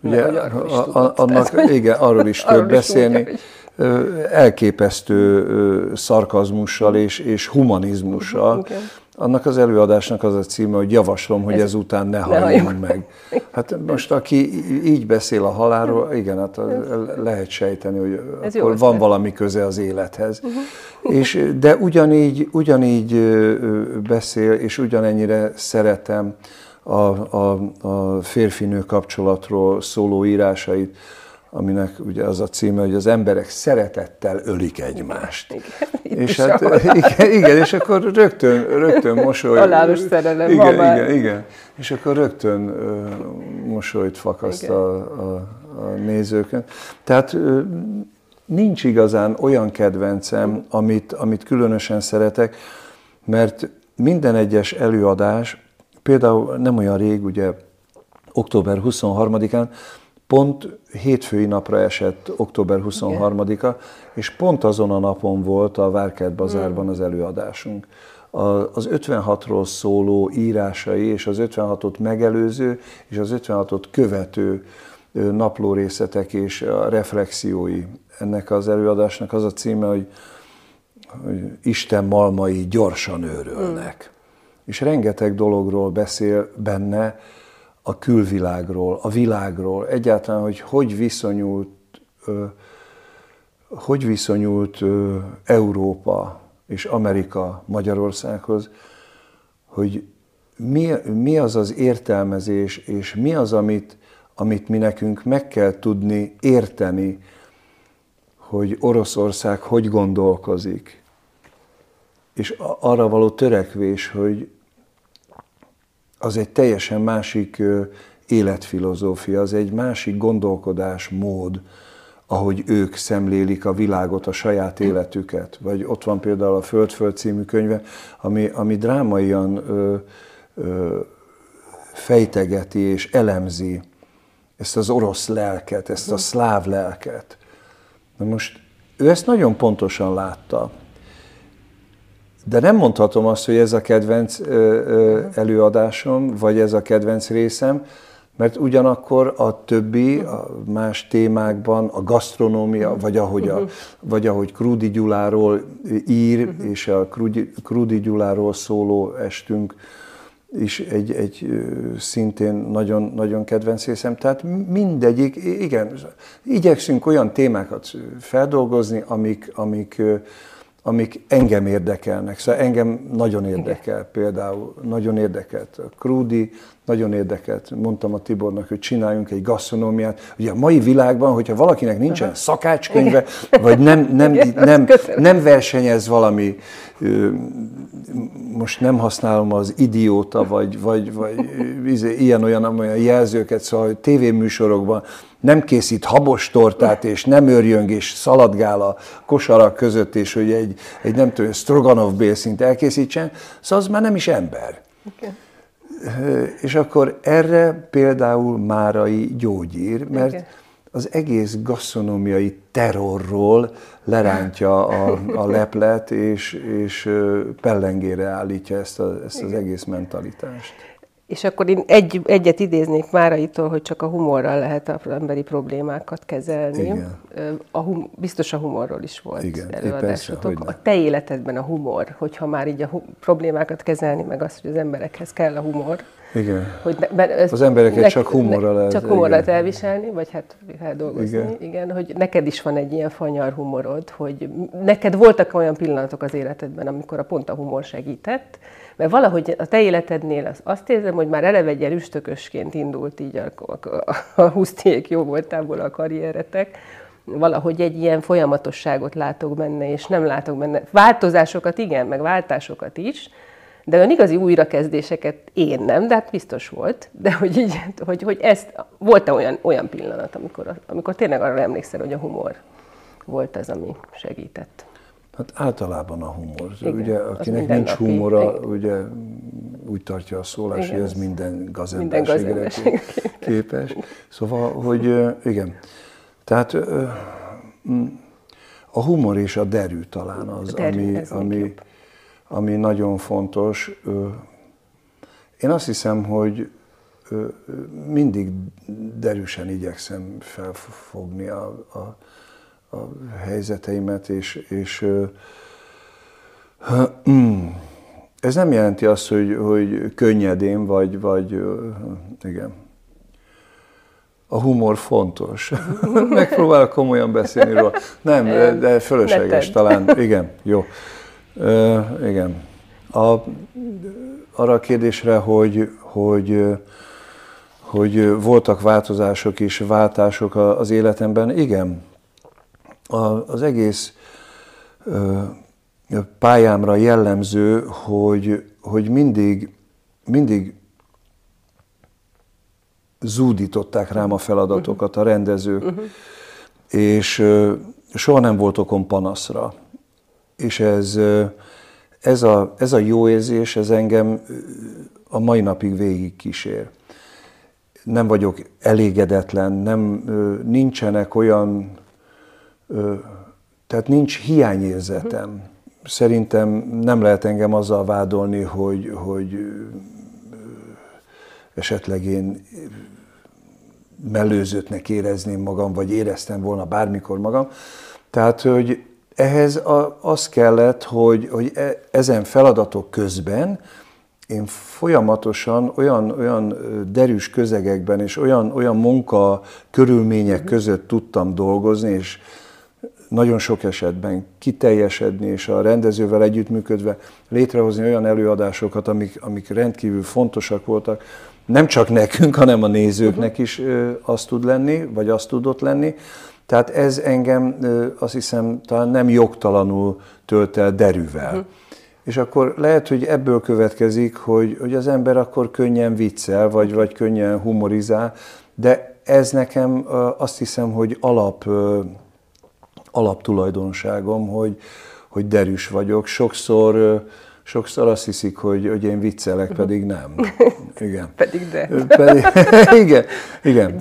Ugye, a, annak, igen, arról is tud beszélni. Is elképesztő szarkazmussal és, és humanizmussal. Okay annak az előadásnak az a címe, hogy javaslom, hogy Ez ezután ne halljunk meg. Hát most aki így beszél a halálról, igen, hát lehet sejteni, hogy Ez akkor van valami köze az élethez. Uh-huh. És, de ugyanígy, ugyanígy beszél, és ugyanennyire szeretem a, a, a férfinő kapcsolatról szóló írásait aminek ugye az a címe, hogy az emberek szeretettel ölik egymást. Igen, és hát, igen, igen, és akkor rögtön, rögtön mosoly... Halálos szerelem, igen, igen, igen, és akkor rögtön mosolyt fakaszt a, a, a nézőkön. Tehát nincs igazán olyan kedvencem, amit, amit különösen szeretek, mert minden egyes előadás, például nem olyan rég, ugye október 23-án, Pont hétfői napra esett október 23-a, és pont azon a napon volt a Várkert Bazárban az előadásunk. Az 56-ról szóló írásai és az 56-ot megelőző és az 56-ot követő napló részletek és a reflexiói ennek az előadásnak az a címe, hogy, hogy Isten malmai gyorsan őrölnek. Mm. És rengeteg dologról beszél benne, a külvilágról, a világról, egyáltalán, hogy hogy viszonyult, hogy viszonyult Európa és Amerika Magyarországhoz, hogy mi, mi az az értelmezés, és mi az, amit, amit mi nekünk meg kell tudni érteni, hogy Oroszország hogy gondolkozik, és arra való törekvés, hogy, az egy teljesen másik életfilozófia, az egy másik gondolkodásmód, ahogy ők szemlélik a világot, a saját életüket. Vagy ott van például a Föld-Föld című könyve, ami, ami drámaian ö, ö, fejtegeti és elemzi ezt az orosz lelket, ezt a szláv lelket. Na most ő ezt nagyon pontosan látta. De nem mondhatom azt, hogy ez a kedvenc előadásom, vagy ez a kedvenc részem, mert ugyanakkor a többi, a más témákban, a gasztronómia, vagy ahogy, a, vagy ahogy Krúdi Gyuláról ír, és a Krúdi, Krúdi Gyuláról szóló estünk is egy, egy szintén nagyon, nagyon kedvenc részem. Tehát mindegyik, igen, igyekszünk olyan témákat feldolgozni, amik, amik amik engem érdekelnek. Szóval engem nagyon érdekel Igen. például, nagyon érdekelt a Krúdi, nagyon érdekelt. Mondtam a Tibornak, hogy csináljunk egy gasztronómiát. Ugye a mai világban, hogyha valakinek nincsen szakácskönyve, vagy nem, nem, Igen, nem, nem versenyez valami, most nem használom az idióta, vagy, vagy, vagy izé, ilyen-olyan olyan jelzőket, szóval tévéműsorokban nem készít habos tortát, és nem örjöng, és szaladgál a kosarak között, és hogy egy, egy nem tudom, stroganov bélszint elkészítsen, szóval az már nem is ember. Ö, És akkor erre például Márai gyógyír, mert Igen. az egész gasztronómiai terrorról lerántja a, a leplet, és, és pellengére állítja ezt, a, ezt az egész mentalitást. És akkor én egy, egyet idéznék Máraitól, hogy csak a humorral lehet az emberi problémákat kezelni. Igen. A hum, biztos a humorról is volt Igen, persze, előadásotok. hogyne. a te életedben a humor, hogyha már így a hu- problémákat kezelni, meg azt, hogy az emberekhez kell a humor. Igen. Hogy ne, mert ez Az embereket csak humorral lehet- Csak humorral lehet elviselni, vagy hát feldolgozni. Igen. igen. hogy neked is van egy ilyen fanyar humorod, hogy neked voltak olyan pillanatok az életedben, amikor a pont a humor segített, mert valahogy a te életednél az, azt érzem, hogy már eleve egy ilyen üstökösként indult így a, a, a husztiék jó voltából a karrieretek, valahogy egy ilyen folyamatosságot látok benne, és nem látok benne változásokat, igen, meg váltásokat is, de olyan igazi újrakezdéseket én nem, de hát biztos volt. De hogy, így, hogy, hogy ezt, volt-e olyan, olyan pillanat, amikor, amikor tényleg arra emlékszel, hogy a humor volt az, ami segített? Hát általában a humor. Igen, ugye, akinek nincs humora, igen. ugye úgy tartja a szólás, Igen, hogy ez minden gazemberségre képes. Szóval, hogy igen. Tehát a humor és a derű talán az, derű, ami, ami, ami nagyon fontos. Én azt hiszem, hogy mindig derűsen igyekszem felfogni a, a, a helyzeteimet, és, és ez nem jelenti azt, hogy, hogy könnyedén, vagy, vagy igen. A humor fontos. Megpróbálok komolyan beszélni róla. Nem, de- fölösleges talán. Igen, jó. Ö, igen. A, arra a kérdésre, hogy, hogy, hogy voltak változások és váltások az életemben, igen. Az egész ö, pályámra jellemző, hogy, hogy mindig, mindig zúdították rám a feladatokat a rendezők, és soha nem volt okom panaszra. És ez, ez, a, ez a jó érzés, ez engem a mai napig végig kísér. Nem vagyok elégedetlen, nem, nincsenek olyan, tehát nincs hiányérzetem. Szerintem nem lehet engem azzal vádolni, hogy, hogy esetleg én mellőzöttnek érezném magam, vagy éreztem volna bármikor magam. Tehát, hogy ehhez a, az kellett, hogy, hogy e, ezen feladatok közben én folyamatosan olyan, olyan derűs közegekben és olyan, olyan munka körülmények között tudtam dolgozni, és nagyon sok esetben kiteljesedni, és a rendezővel együttműködve létrehozni olyan előadásokat, amik, amik rendkívül fontosak voltak, nem csak nekünk, hanem a nézőknek is az tud lenni, vagy az tudott lenni. Tehát ez engem azt hiszem talán nem jogtalanul tölt el derűvel. És akkor lehet, hogy ebből következik, hogy, hogy az ember akkor könnyen viccel, vagy, vagy könnyen humorizál, de ez nekem azt hiszem, hogy alap alaptulajdonságom, hogy, hogy derűs vagyok. Sokszor, sokszor azt hiszik, hogy, hogy én viccelek, pedig nem. Igen. Pedig de. Pedig, igen, igen.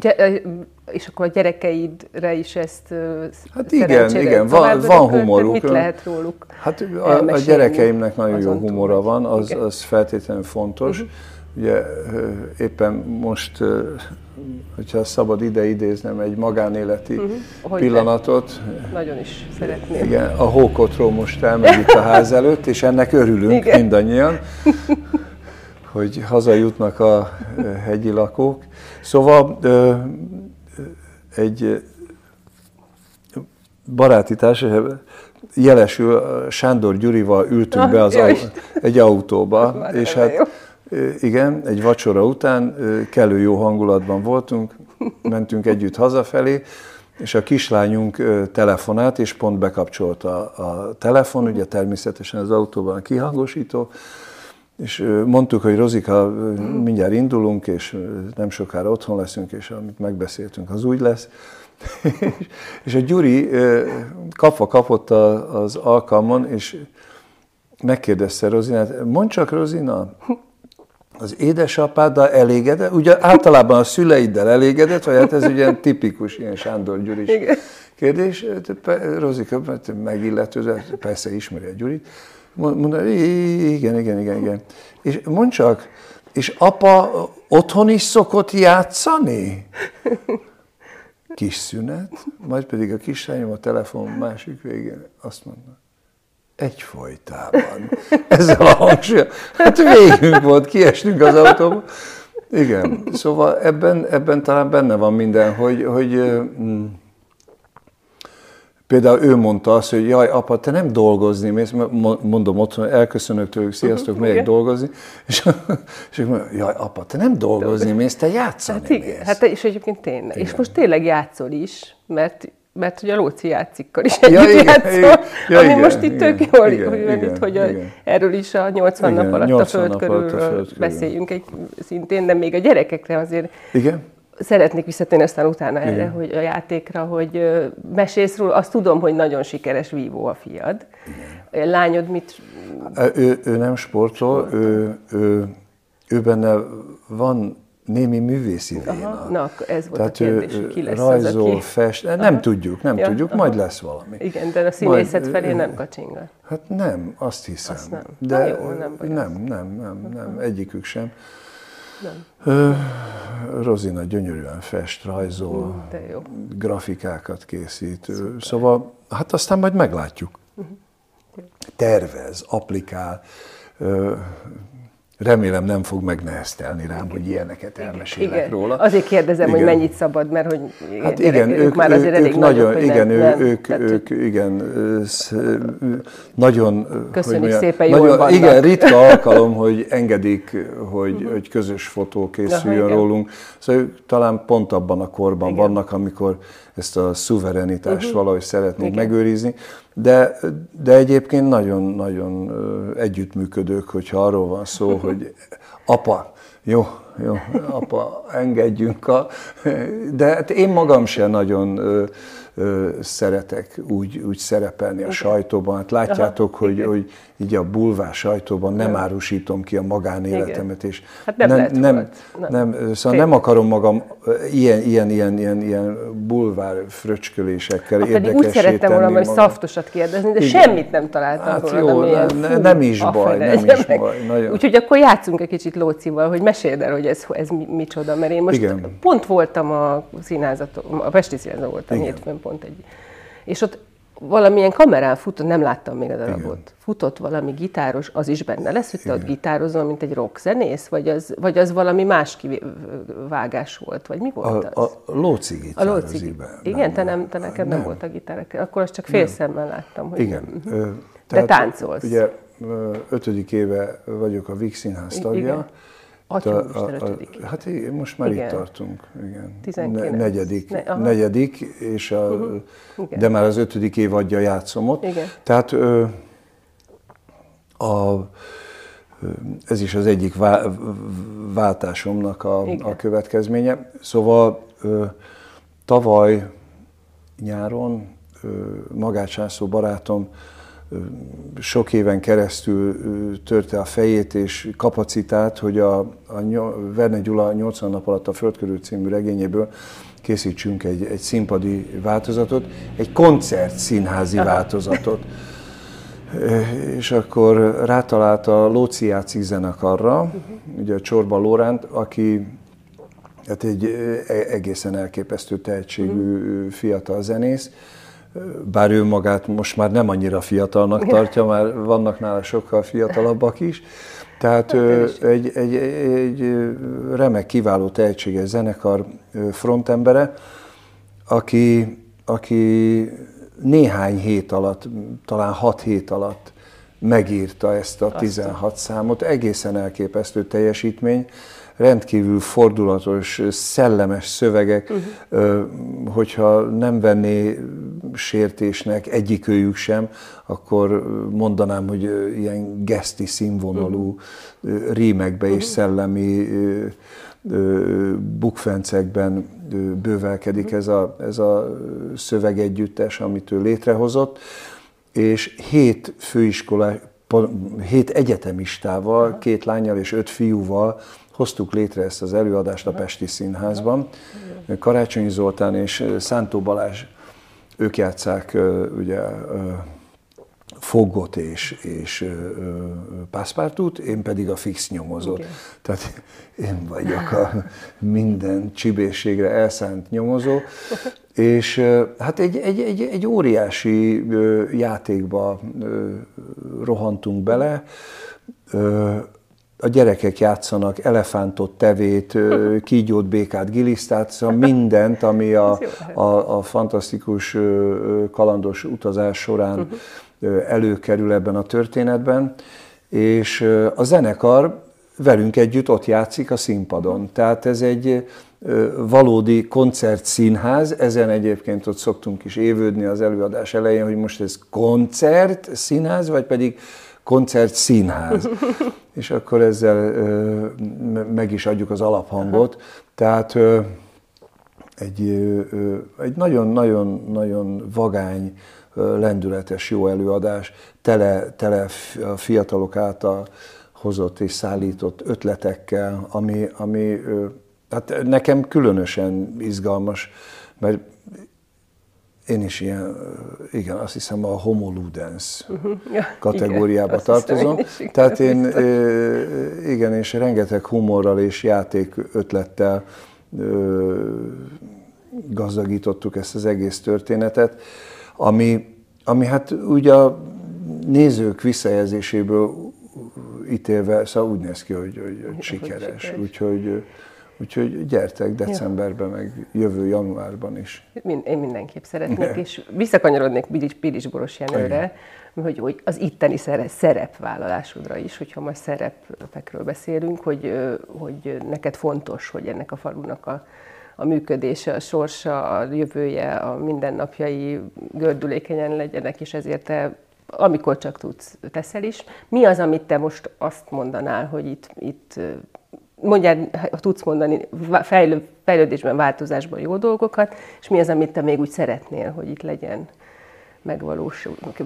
Gy- és akkor a gyerekeidre is ezt Hát igen, igen, van- van humoruk. Mit lehet róluk Hát a, a gyerekeimnek nagyon jó túl, humora hogy- van, az, igen. Mhm. az feltétlenül fontos. Ugye ö, éppen most, hogyha szabad ide idéznem egy magánéleti. Hogy pillanatot, Nagyon is szeretném. igen, a hókotról most elmegy itt a ház előtt, és ennek örülünk Igen. mindannyian, hogy hazajutnak a ö, hegyi lakók. Szóval egy baráti társaság, jelesül Sándor Gyurival ültünk Ah, be az au- egy autóba, és hát jó. Igen, egy vacsora után kellő jó hangulatban voltunk, mentünk együtt hazafelé, és a kislányunk telefonált, és pont bekapcsolta a telefon, ugye természetesen az autóban a kihangosító, és mondtuk, hogy Rozika, mindjárt indulunk, és nem sokára otthon leszünk, és amit megbeszéltünk, az úgy lesz. és a Gyuri kapva kapott az alkalmon, és megkérdezte Rozinát, mondd csak Rozina, az édesapáddal elégedett, ugye általában a szüleiddel elégedett, vagy hát ez ugye tipikus ilyen Sándor Gyuri kérdés. Rozika megillető, persze ismeri a Gyurit, mondta, igen, igen, igen, igen. És mondd csak, és apa otthon is szokott játszani? Kis szünet, majd pedig a kislányom a telefon másik végén azt mondta, egyfolytában. Ezzel a hangsúly. Hát végünk volt, kiestünk az autóba. Igen, szóval ebben, ebben talán benne van minden, hogy, hogy mm, Például ő mondta azt, hogy jaj, apa, te nem dolgozni mész, mondom otthon, elköszönök tőlük, sziasztok, uh-huh, megyek dolgozni, és, és mondja, jaj, apa, te nem dolgozni mész, te játszani hát mész. Hát és egyébként tényleg. Igen. És most tényleg játszol is, mert mert hogy a Lóci játszikkal is együtt ja, igen, játszol, ja, ami igen, most itt igen, tök jól, igen, hogy, igen, itt, hogy igen. A, erről is a 80 igen, nap alatt 80 a föld körül, a föld körül beszéljünk egy szintén, de még a gyerekekre azért igen szeretnék visszatérni aztán utána erre, Igen. hogy a játékra, hogy mesélsz róla, azt tudom, hogy nagyon sikeres vívó a fiad. Igen. Lányod mit... Ő, ő nem sportol, ő, ő, ő benne van némi művészi véna. Aha, na, ez volt Tehát a kérdés, ő, ki lesz rajzol, az, aki... fest, nem aha. tudjuk, nem ja, tudjuk, aha. majd lesz valami. Igen, de a színészet majd, felé nem kacsingat. Hát nem, azt hiszem. Azt nem. De jó, nem, nem, nem, nem, nem, egyikük sem. Nem. Rozina gyönyörűen fest, rajzol, De jó. grafikákat készít. Szuper. Szóval, hát aztán majd meglátjuk. Uh-huh. Tervez, applikál, Remélem nem fog megneheztelni rám, igen. hogy ilyeneket elmesélek igen. róla. Azért kérdezem, igen. hogy mennyit szabad, mert hogy igen, hát igen, ők, ők már azért ők elég nagyon, nagyok, igen, nem, nem, ők, tehát, ők, igen, nagyon... Köszönjük hogy szépen, jól nagyon, vannak. Igen, ritka alkalom, hogy engedik, hogy, uh-huh. hogy közös fotó készüljön Aha, rólunk. Szóval ők talán pont abban a korban igen. vannak, amikor ezt a szuverenitást uh-huh. valahogy szeretnék igen. megőrizni. De, de egyébként nagyon-nagyon együttműködők, hogyha arról van szó, hogy apa, jó, jó, apa, engedjünk a... De hát én magam sem nagyon szeretek úgy, úgy szerepelni a sajtóban. Hát látjátok, Aha, hogy, hogy így a bulvár sajtóban nem árusítom ki a magánéletemet, és hát nem, nem, nem, nem, szóval nem akarom magam ilyen, ilyen, ilyen, ilyen, ilyen bulvár fröcskölésekkel hát érdekessé úgy szerettem volna hogy szaftosat kérdezni, de Igen. semmit nem találtam hát róla. Jó, nem, fú, nem is baj, nem is baj. Nagyon. Úgyhogy akkor játszunk egy kicsit Lócival, hogy meséld el, hogy ez, ez micsoda, mert én most Igen. pont voltam a színházaton, a Pesti színházat voltam hétfőn pont egy, és ott valamilyen kamerán futott, nem láttam még a darabot, Igen. futott valami gitáros, az is benne lesz, hogy te ott gitározol, mint egy rockzenész, vagy az, vagy az valami más kivágás volt, vagy mi volt a, az? A lóci gitár a lóci, Igen, nem, te, nem, te neked nem, nem volt a gitár, akkor azt csak félszemmel láttam. Hogy Igen. Nem. Ö, tehát, De táncolsz. Ugye ötödik éve vagyok a Vix Színház tagja, Igen Atya a, Hát igen, most már igen. itt tartunk, igen. 19. Ne, negyedik, ne, negyedik, és a, uh-huh. de már az ötödik év adja játszom ott. Igen. Tehát ö, a, ez is az egyik váltásomnak a, a következménye. Szóval ö, tavaly nyáron ö, Magács barátom sok éven keresztül törte a fejét és kapacitát, hogy a, a Verne Gyula 80 nap alatt a Földkörül című regényéből készítsünk egy, egy színpadi változatot, egy koncert színházi Aha. változatot. És akkor rátalált a Lóci játszik zenekarra, uh-huh. ugye a Csorba Lóránt, aki hát egy e, egészen elképesztő tehetségű uh-huh. fiatal zenész, bár ő magát most már nem annyira fiatalnak tartja, már vannak nála sokkal fiatalabbak is. Tehát hát, egy, egy, egy remek, kiváló tehetséges zenekar frontembere, aki, aki néhány hét alatt, talán hat hét alatt megírta ezt a 16 számot, egészen elképesztő teljesítmény, rendkívül fordulatos, szellemes szövegek, uh-huh. hogyha nem venné sértésnek egyikőjük sem, akkor mondanám, hogy ilyen geszti színvonalú uh-huh. rímekbe uh-huh. és szellemi bukfencekben bővelkedik ez a, ez a szövegegyüttes, amit ő létrehozott, és hét főiskolás, hét egyetemistával, két lányjal és öt fiúval hoztuk létre ezt az előadást a Pesti Színházban. Karácsonyi Zoltán és Szántó Balázs, ők játszák ugye Foggot és, és Pászpártút, én pedig a fix nyomozót. Okay. Tehát én vagyok a minden csibészségre elszánt nyomozó, és hát egy, egy, egy, egy óriási játékba rohantunk bele, a gyerekek játszanak elefántot, tevét, kígyót, békát, gilisztát, szóval mindent, ami a, a, a fantasztikus kalandos utazás során uh-huh. előkerül ebben a történetben, és a zenekar velünk együtt ott játszik a színpadon. Tehát ez egy valódi koncertszínház, ezen egyébként ott szoktunk is évődni az előadás elején, hogy most ez koncert színház, vagy pedig koncert színház. És akkor ezzel meg is adjuk az alaphangot. Tehát egy, egy nagyon-nagyon-nagyon vagány, lendületes, jó előadás, tele, tele a fiatalok által hozott és szállított ötletekkel, ami, ami hát nekem különösen izgalmas, mert én is ilyen, igen, azt hiszem a homo ludens uh-huh. ja, kategóriába igen, tartozom. Hiszem, Tehát én, igen, és rengeteg humorral és játék ötlettel gazdagítottuk ezt az egész történetet, ami, ami hát ugye a nézők visszajelzéséből ítélve, szóval úgy néz ki, hogy, hogy, hogy sikeres. Úgyhogy Úgyhogy gyertek decemberben, meg jövő januárban is. Én mindenképp szeretnék, és visszakanyarodnék Pilis, Pilis Boros Jenőre, hogy, hogy az itteni szerepvállalásodra is, hogyha most szerepekről beszélünk, hogy, hogy neked fontos, hogy ennek a falunak a, a működése, a sorsa, a jövője, a mindennapjai gördülékenyen legyenek, és ezért te amikor csak tudsz, teszel is. Mi az, amit te most azt mondanál, hogy itt, itt mondjál, ha tudsz mondani fejlő, fejlődésben, változásban jó dolgokat, és mi az, amit te még úgy szeretnél, hogy itt legyen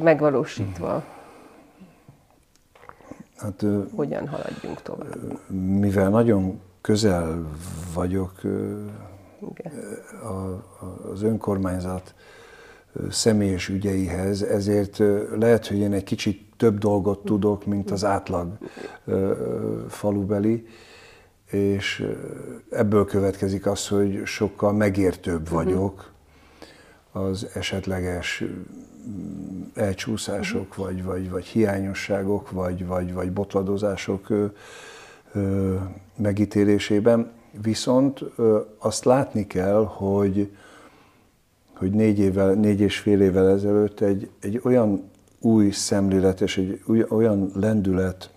megvalósítva? Hát, Hogyan haladjunk tovább? Mivel nagyon közel vagyok Igen. az önkormányzat személyes ügyeihez, ezért lehet, hogy én egy kicsit több dolgot tudok, mint az átlag falubeli, és ebből következik az, hogy sokkal megértőbb mhm. vagyok az esetleges elcsúszások, vagy, vagy, vagy hiányosságok, vagy, vagy, vagy botladozások megítélésében. Viszont azt látni kell, hogy, hogy négy, évvel, négy és fél évvel ezelőtt egy, egy olyan új szemlélet és egy olyan lendület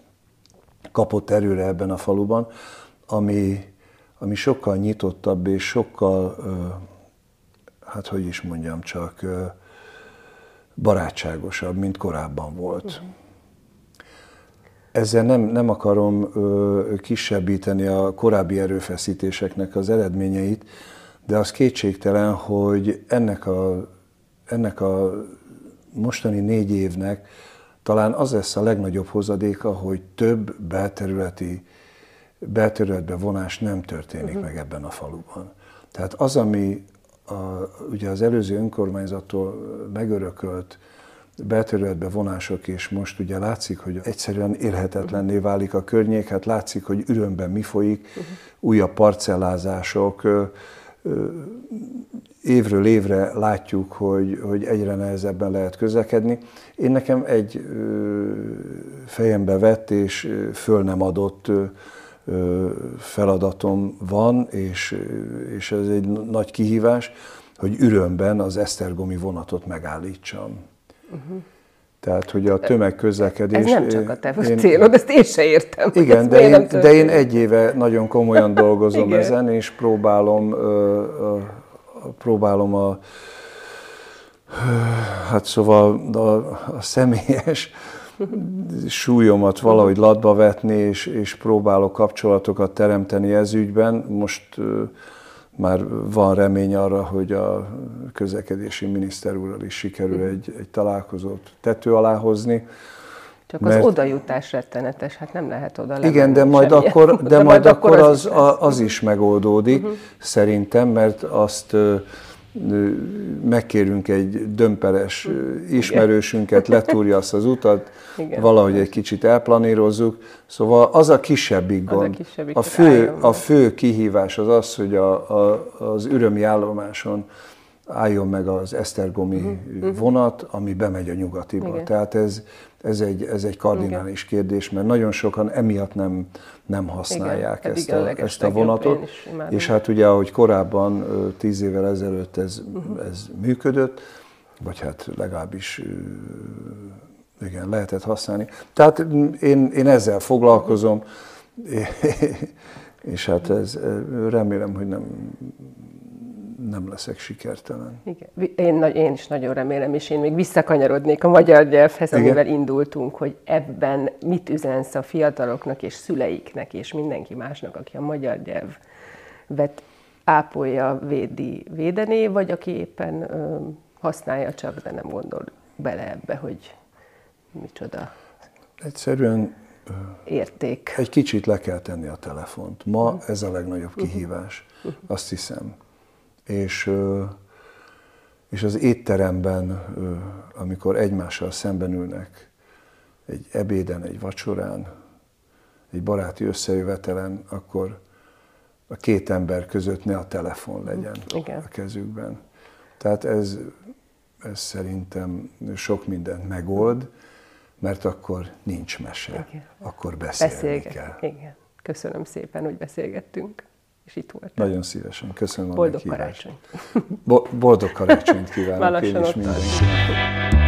kapott erőre ebben a faluban, ami, ami sokkal nyitottabb és sokkal, hát hogy is mondjam, csak barátságosabb, mint korábban volt. Uh-huh. Ezzel nem, nem akarom kisebbíteni a korábbi erőfeszítéseknek az eredményeit, de az kétségtelen, hogy ennek a, ennek a mostani négy évnek talán az lesz a legnagyobb hozadéka, hogy több belterületi belterületbe vonás nem történik uh-huh. meg ebben a faluban. Tehát az, ami a, ugye az előző önkormányzattól megörökölt belterületbe vonások, és most ugye látszik, hogy egyszerűen élhetetlenné válik a környék, hát látszik, hogy ürömben mi folyik, uh-huh. újabb parcellázások, évről évre látjuk, hogy, hogy egyre nehezebben lehet közlekedni. Én nekem egy fejembe vett és föl nem adott feladatom van, és, és ez egy nagy kihívás, hogy ürömben az Esztergomi vonatot megállítsam. Uh-huh. Tehát, hogy a tömegközlekedés... Ez nem csak a te én, célod, ezt én se értem. Igen, de én, de én egy éve nagyon komolyan dolgozom ezen, és próbálom, ö, próbálom a, hát szóval a, a személyes súlyomat valahogy latba vetni, és, és próbálok kapcsolatokat teremteni ez ügyben. Most már van remény arra, hogy a közlekedési miniszter úrral is sikerül egy, egy találkozót tető alá hozni. Csak mert... az odajutás rettenetes, hát nem lehet oda lemenni. Igen, de majd akkor, de, de majd akkor az, az, az is megoldódik, uh-huh. szerintem, mert azt megkérünk egy dömperes ismerősünket, letúrja azt az utat, Igen. valahogy egy kicsit elplanírozzuk. Szóval az a kisebbik gond. A, kisebbik, a, fő, a fő kihívás az az, hogy a, a, az ürömi állomáson álljon meg az Esztergomi uh-huh. vonat, ami bemegy a nyugatiba. Igen. Tehát ez, ez, egy, ez egy kardinális Igen. kérdés, mert nagyon sokan emiatt nem, nem használják Igen, ezt, a, ezt a vonatot. És hát ugye, ahogy korábban, tíz évvel ezelőtt ez, uh-huh. ez működött, vagy hát legalábbis igen, lehetett használni. Tehát én, én ezzel foglalkozom, és hát ez, remélem, hogy nem nem leszek sikertelen. Igen. Én, én is nagyon remélem, és én még visszakanyarodnék a magyar nyelvhez, Igen. amivel indultunk, hogy ebben mit üzensz a fiataloknak és szüleiknek, és mindenki másnak, aki a magyar nyelvet ápolja, védi, védené, vagy aki éppen ö, használja csak, de nem gondol bele ebbe, hogy micsoda. Egyszerűen érték. Egy kicsit le kell tenni a telefont. Ma ez a legnagyobb kihívás, azt hiszem és, és az étteremben, amikor egymással szemben ülnek, egy ebéden, egy vacsorán, egy baráti összejövetelen, akkor a két ember között ne a telefon legyen Igen. a kezükben. Tehát ez, ez szerintem sok mindent megold, mert akkor nincs mese, Igen. akkor beszélni Beszélget. kell. Igen. Köszönöm szépen, hogy beszélgettünk és itt volt. Nagyon szívesen. Köszönöm Boldog a karácsonyt. Bo- boldog karácsonyt kívánok én is mindenkinek.